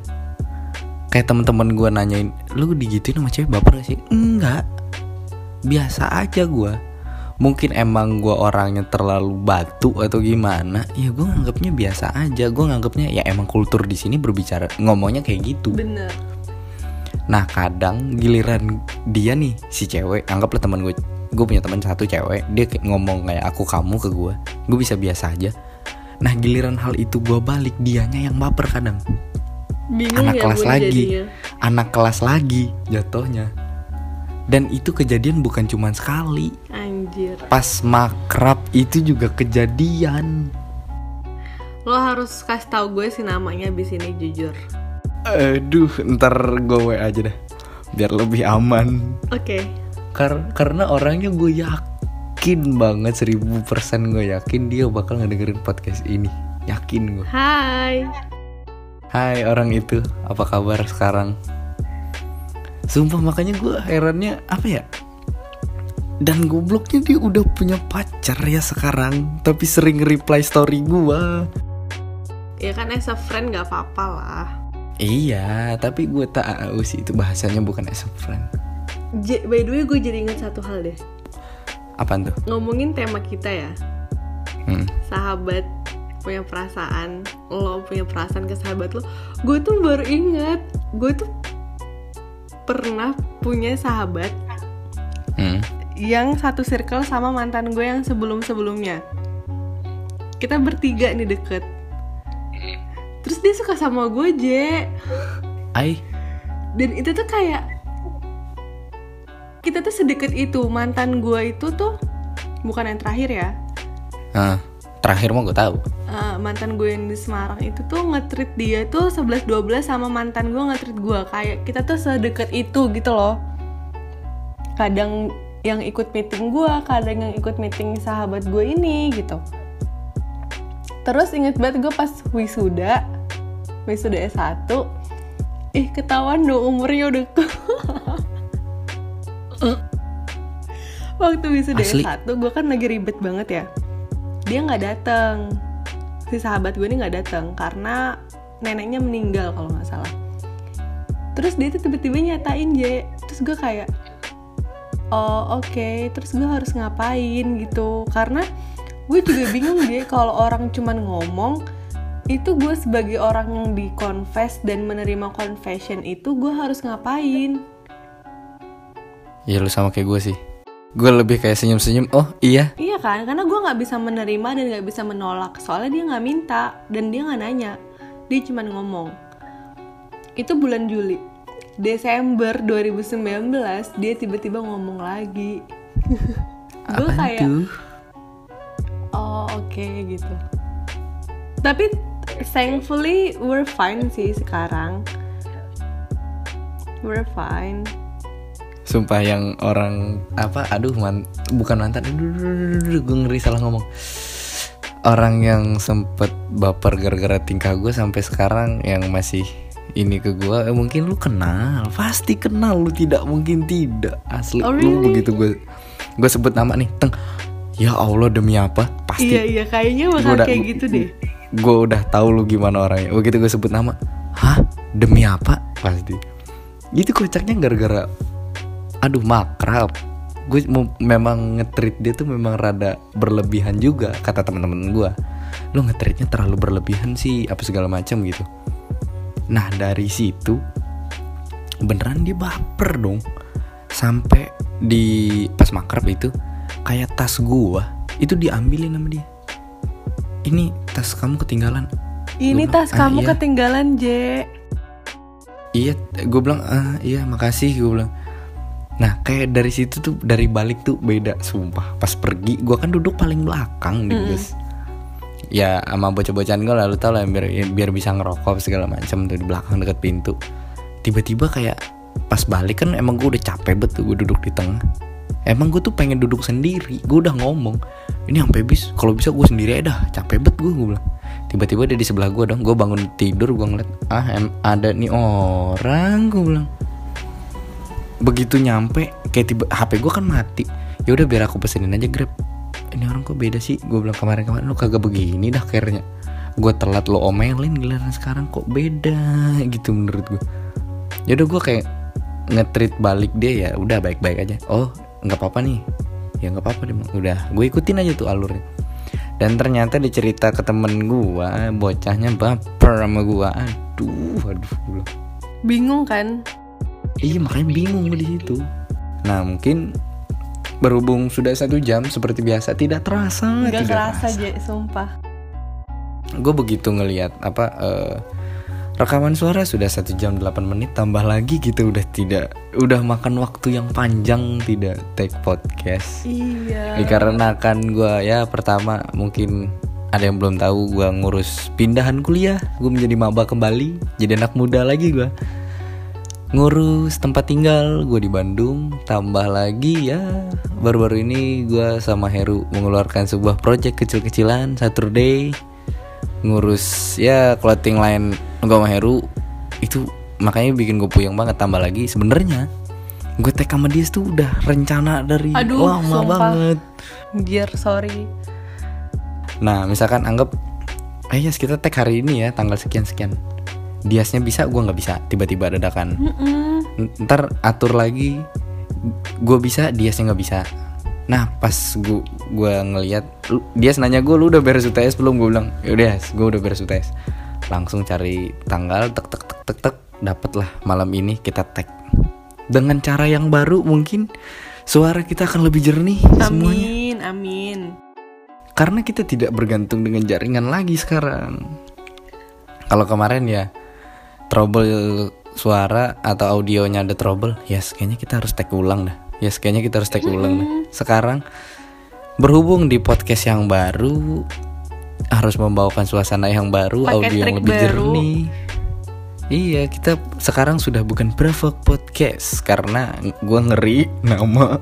Speaker 2: kayak teman-teman gue nanyain lu digituin sama cewek baper gak sih? Enggak. Biasa aja gue mungkin emang gue orangnya terlalu batu atau gimana? Ya gue nganggapnya biasa aja. Gue nganggapnya ya emang kultur di sini berbicara ngomongnya kayak gitu.
Speaker 1: Bener.
Speaker 2: nah kadang giliran dia nih si cewek anggaplah teman gue gue punya teman satu cewek dia kayak ngomong kayak aku kamu ke gue gue bisa biasa aja. Nah giliran hal itu gue balik dianya yang baper kadang
Speaker 1: Bingung
Speaker 2: anak
Speaker 1: ya
Speaker 2: kelas lagi
Speaker 1: jadinya.
Speaker 2: anak kelas lagi jatuhnya dan itu kejadian bukan cuma sekali
Speaker 1: Anjir.
Speaker 2: pas makrab itu juga kejadian
Speaker 1: Lo harus kasih tahu gue sih namanya abis ini jujur.
Speaker 2: aduh ntar gue aja dah biar lebih aman
Speaker 1: Oke.
Speaker 2: Kar- karena orangnya gue yakin banget seribu persen gue yakin dia bakal ngedengerin podcast ini yakin gue
Speaker 1: Hai.
Speaker 2: Hai orang itu apa kabar sekarang Sumpah makanya gue herannya apa ya Dan gobloknya dia udah punya pacar ya sekarang Tapi sering reply story gue
Speaker 1: Ya kan as a friend gak apa-apa lah.
Speaker 2: Iya tapi gue tahu sih itu bahasanya bukan as a friend
Speaker 1: J by the way gue jadi inget satu hal deh.
Speaker 2: Apaan tuh?
Speaker 1: Ngomongin tema kita ya.
Speaker 2: Hmm.
Speaker 1: Sahabat punya perasaan, lo punya perasaan ke sahabat lo. Gue tuh baru inget, gue tuh pernah punya sahabat
Speaker 2: Hmm.
Speaker 1: yang satu circle sama mantan gue yang sebelum-sebelumnya. Kita bertiga nih deket. Terus dia suka sama gue, J.
Speaker 2: Ai
Speaker 1: Dan itu tuh kayak kita tuh sedekat itu mantan gue itu tuh bukan yang terakhir ya.
Speaker 2: ah, Terakhir mau gue tahu.
Speaker 1: Eh, mantan gue yang di Semarang itu tuh nge-treat dia tuh 11-12 sama mantan gue nge-treat gue kayak kita tuh sedekat itu gitu loh. Kadang yang ikut meeting gue kadang yang ikut meeting sahabat gue ini gitu. Terus inget banget gue pas wisuda wisuda S1 ih ketahuan dong umurnya udah waktu wisuda
Speaker 2: Asli?
Speaker 1: S1 gue kan lagi ribet banget ya dia nggak datang si sahabat gue ini nggak datang karena neneknya meninggal kalau nggak salah. Terus dia tuh tiba-tiba nyatain J. Terus gue kayak oh oke. Terus gue harus ngapain? gitu. Karena gue juga bingung J. Kalau orang cuman ngomong itu gue sebagai orang yang di confess dan menerima confession itu gue harus ngapain?
Speaker 2: Ya lu sama kayak gue sih Gue lebih kayak senyum-senyum Oh iya
Speaker 1: Iya kan, karena gue nggak bisa menerima dan nggak bisa menolak soalnya dia nggak minta dan dia nggak nanya, dia cuma ngomong. Itu bulan Juli, Desember 2019 dia tiba-tiba ngomong lagi. gue kayak,
Speaker 2: tuh?
Speaker 1: oh oke gitu. Tapi thankfully we're fine sih sekarang. We're fine.
Speaker 2: Sumpah yang orang apa aduh man, bukan mantan aduh, gue ngeri salah ngomong. Orang yang sempet baper gara-gara tingkah gue sampai sekarang yang masih ini ke gue eh, mungkin lu kenal pasti kenal lu tidak mungkin tidak asli.
Speaker 1: Oh,
Speaker 2: lu
Speaker 1: really?
Speaker 2: begitu gue gue sebut nama nih teng. Ya allah demi apa? Pasti.
Speaker 1: Iya iya kayaknya bakal
Speaker 2: udah-
Speaker 1: kayak gitu deh.
Speaker 2: gue udah tahu lu gimana orangnya. Begitu gue sebut nama hah? Demi apa? Pasti. Itu kocaknya gara-gara aduh makrab. Gue memang ngetrit dia tuh memang rada berlebihan juga kata teman-teman gue lu ngetritnya terlalu berlebihan sih apa segala macam gitu. Nah dari situ beneran dia baper dong. Sampai di pas makrab itu kayak tas gua itu diambilin sama dia. Ini tas kamu ketinggalan?
Speaker 1: Ini
Speaker 2: Gua
Speaker 1: tas
Speaker 2: bilang, "Ah,
Speaker 1: kamu
Speaker 2: iya."
Speaker 1: ketinggalan, J.
Speaker 2: iya gue bilang ah iya makasih gue bilang nah kayak dari situ tuh dari balik tuh beda sumpah. Pas pergi gua kan duduk paling belakang di bus ya sama bocah-bocahan gue lalu tau lah biar biar bisa ngerokok segala macam tuh di belakang deket pintu. Tiba-tiba kayak pas balik kan emang gue udah capek banget tuh gue duduk di tengah. Emang gue tuh pengen duduk sendiri gue udah ngomong ini sampai bis kalau bisa gue sendiri aja dah capek banget gue gue bilang. Tiba-tiba dia di sebelah gue dong gue bangun tidur gue ngeliat ah em ada nih orang gue bilang begitu nyampe kayak tiba HP gue kan mati. Ya udah biar aku pesenin aja grab. Ini orang kok beda sih? Gue bilang kemarin-kemarin lu kagak begini dah kayaknya gue telat lo omelin giliran sekarang kok beda? Gitu menurut gue ya udah gue kayak ngetrit balik dia ya udah baik-baik aja. Oh nggak apa-apa nih. Ya nggak apa-apa deh Bang. udah gue ikutin aja tuh alurnya. Dan ternyata dicerita ke temen gue bocahnya baper sama gue aduh aduh
Speaker 1: Bingung kan?
Speaker 2: Iya makanya bingung di situ. Nah mungkin berhubung sudah satu jam seperti biasa tidak terasa
Speaker 1: Gak
Speaker 2: tidak
Speaker 1: kerasa, J, sumpah.
Speaker 2: Gue begitu ngelihat apa eh, rekaman suara sudah satu jam 8 menit tambah lagi gitu udah tidak udah makan waktu yang panjang tidak take podcast.
Speaker 1: Iya.
Speaker 2: Dikarenakan gue ya pertama mungkin ada yang belum tahu gue ngurus pindahan kuliah gue menjadi maba kembali jadi anak muda lagi gue ngurus tempat tinggal gue di Bandung tambah lagi ya. Baru-baru ini gue sama Heru mengeluarkan sebuah project kecil-kecilan Saturday. Ngurus ya clothing line gue sama Heru. Itu makanya bikin gue puyeng banget tambah lagi. Sebenarnya gue tag sama dia tuh udah rencana dari
Speaker 1: Aduh,
Speaker 2: lama
Speaker 1: sumpah.
Speaker 2: banget.
Speaker 1: Anjir, sorry.
Speaker 2: Nah misalkan anggap Eh yes kita tag hari ini ya tanggal sekian-sekian Diasnya bisa gue nggak bisa. Tiba-tiba dadakan.
Speaker 1: Mm-mm.
Speaker 2: N- Ntar atur lagi Gue bisa Diasnya nggak bisa. Nah pas gue gua ngeliat lu- Dias nanya gue lu udah beres UTS belum? Gue bilang yaudah gue udah beres UTS Langsung cari tanggal tek tek tek tek tek Dapet lah malam ini kita tag. Dengan cara yang baru mungkin Suara kita akan lebih jernih semuanya.
Speaker 1: Amin, amin.
Speaker 2: karena kita tidak bergantung dengan jaringan lagi sekarang. Kalau kemarin ya trouble suara atau audionya ada trouble, ya yes, kayaknya kita harus take ulang dah. Ya yes, kayaknya kita harus take ulang dah. Sekarang berhubung di podcast yang baru harus membawakan suasana yang baru,
Speaker 1: Pakai
Speaker 2: audio yang lebih
Speaker 1: baru.
Speaker 2: jernih. Iya, kita sekarang sudah bukan Bravo Podcast karena gua ngeri nama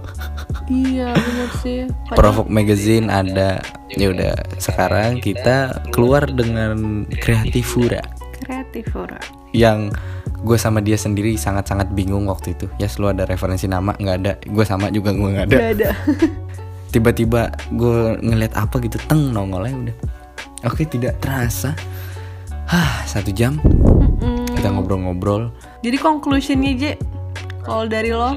Speaker 1: Iya, bener sih.
Speaker 2: Provok Magazine ada ya udah sekarang kita keluar dengan Kreatifura
Speaker 1: kreatif ora.
Speaker 2: Yang gue sama dia sendiri sangat-sangat bingung waktu itu. Ya selalu ada referensi nama? Nggak ada. Gue sama juga gue nggak ada.
Speaker 1: Gak ada.
Speaker 2: tiba-tiba gue ngeliat apa gitu teng nongolnya udah. Oke tidak terasa. Hah satu jam. Kita ngobrol-ngobrol.
Speaker 1: Jadi conclusionnya J, kalau dari lo,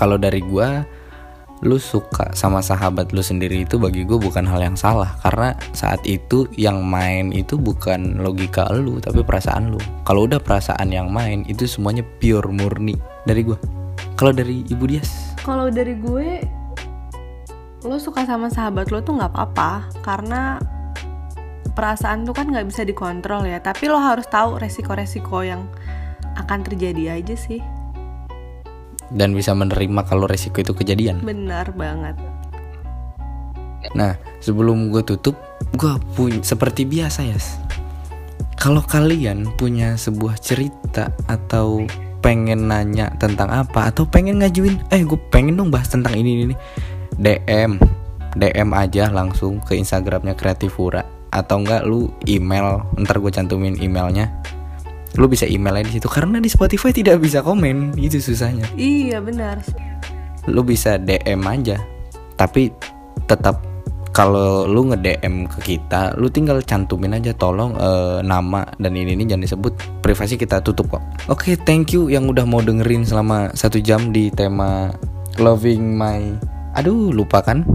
Speaker 2: kalau dari gua lu suka sama sahabat lu sendiri itu bagi gue bukan hal yang salah. Karena saat itu yang main itu bukan logika lu tapi perasaan lu. Kalau udah perasaan yang main itu semuanya pure murni. Dari gua. Kalau dari ibu Dias?
Speaker 1: Kalau dari gue, lo suka sama sahabat lo tuh nggak apa-apa. Karena perasaan tuh kan nggak bisa dikontrol ya. Tapi lo harus tahu resiko-resiko yang akan terjadi aja sih.
Speaker 2: Dan bisa menerima kalau resiko itu kejadian
Speaker 1: Benar banget.
Speaker 2: Nah, sebelum gue tutup, gue punya seperti biasa ya. Kalau kalian punya sebuah cerita atau pengen nanya tentang apa atau pengen ngajuin, eh gue pengen dong bahas tentang ini ini, ini. DM, DM aja langsung ke Instagramnya Kreatifura atau enggak lu email, ntar gue cantumin emailnya. Lu bisa email aja di situ karena di Spotify tidak bisa komen, itu susahnya.
Speaker 1: Iya benar.
Speaker 2: lu bisa DM aja. Tapi tetap kalau lu nge-DM ke kita lu tinggal cantumin aja tolong eh, nama dan ini ini jangan disebut. Privasi kita tutup kok. Oke thank you yang udah mau dengerin selama satu jam di tema loving my aduh lupa kan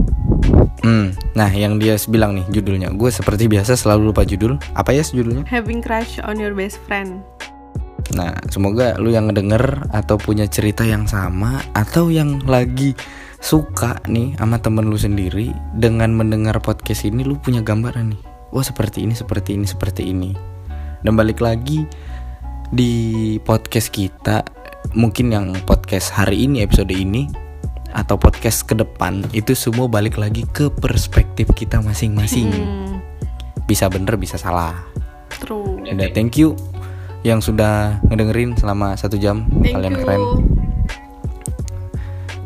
Speaker 2: Hmm, nah yang dia bilang nih judulnya Gue seperti biasa selalu lupa judul Apa ya judulnya?
Speaker 1: Having crush on your best friend.
Speaker 2: Nah, semoga lu yang ngedenger atau punya cerita yang sama atau yang lagi suka nih sama temen lu sendiri dengan mendengar podcast ini lu punya gambaran nih. Wah, seperti ini, seperti ini, seperti ini. Dan balik lagi di podcast kita, mungkin yang podcast hari ini episode ini atau podcast ke depan itu semua balik lagi ke perspektif kita masing-masing.
Speaker 1: Hmm,
Speaker 2: Bisa bener, bisa salah.
Speaker 1: true.
Speaker 2: Udah, thank you yang sudah ngedengerin selama satu jam.
Speaker 1: Thank
Speaker 2: Kalian
Speaker 1: you.
Speaker 2: keren.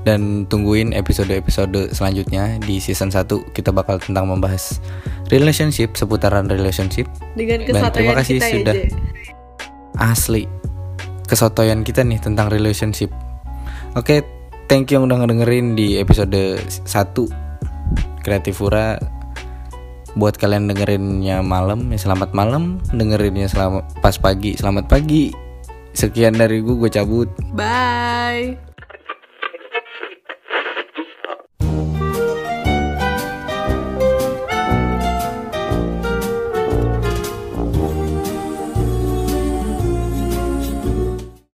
Speaker 2: Dan tungguin episode-episode selanjutnya di season 1 kita bakal tentang membahas relationship seputaran relationship.
Speaker 1: Dengan
Speaker 2: Dan terima kasih
Speaker 1: kita
Speaker 2: sudah
Speaker 1: ya, Je.
Speaker 2: asli kesotoyan kita nih tentang relationship. Oke, thank you yang udah ngedengerin di episode 1 Kreatifura buat kalian dengerinnya malam ya selamat malam. Dengerinnya selamat pas pagi selamat pagi. Sekian dari gue gue cabut.
Speaker 1: Bye.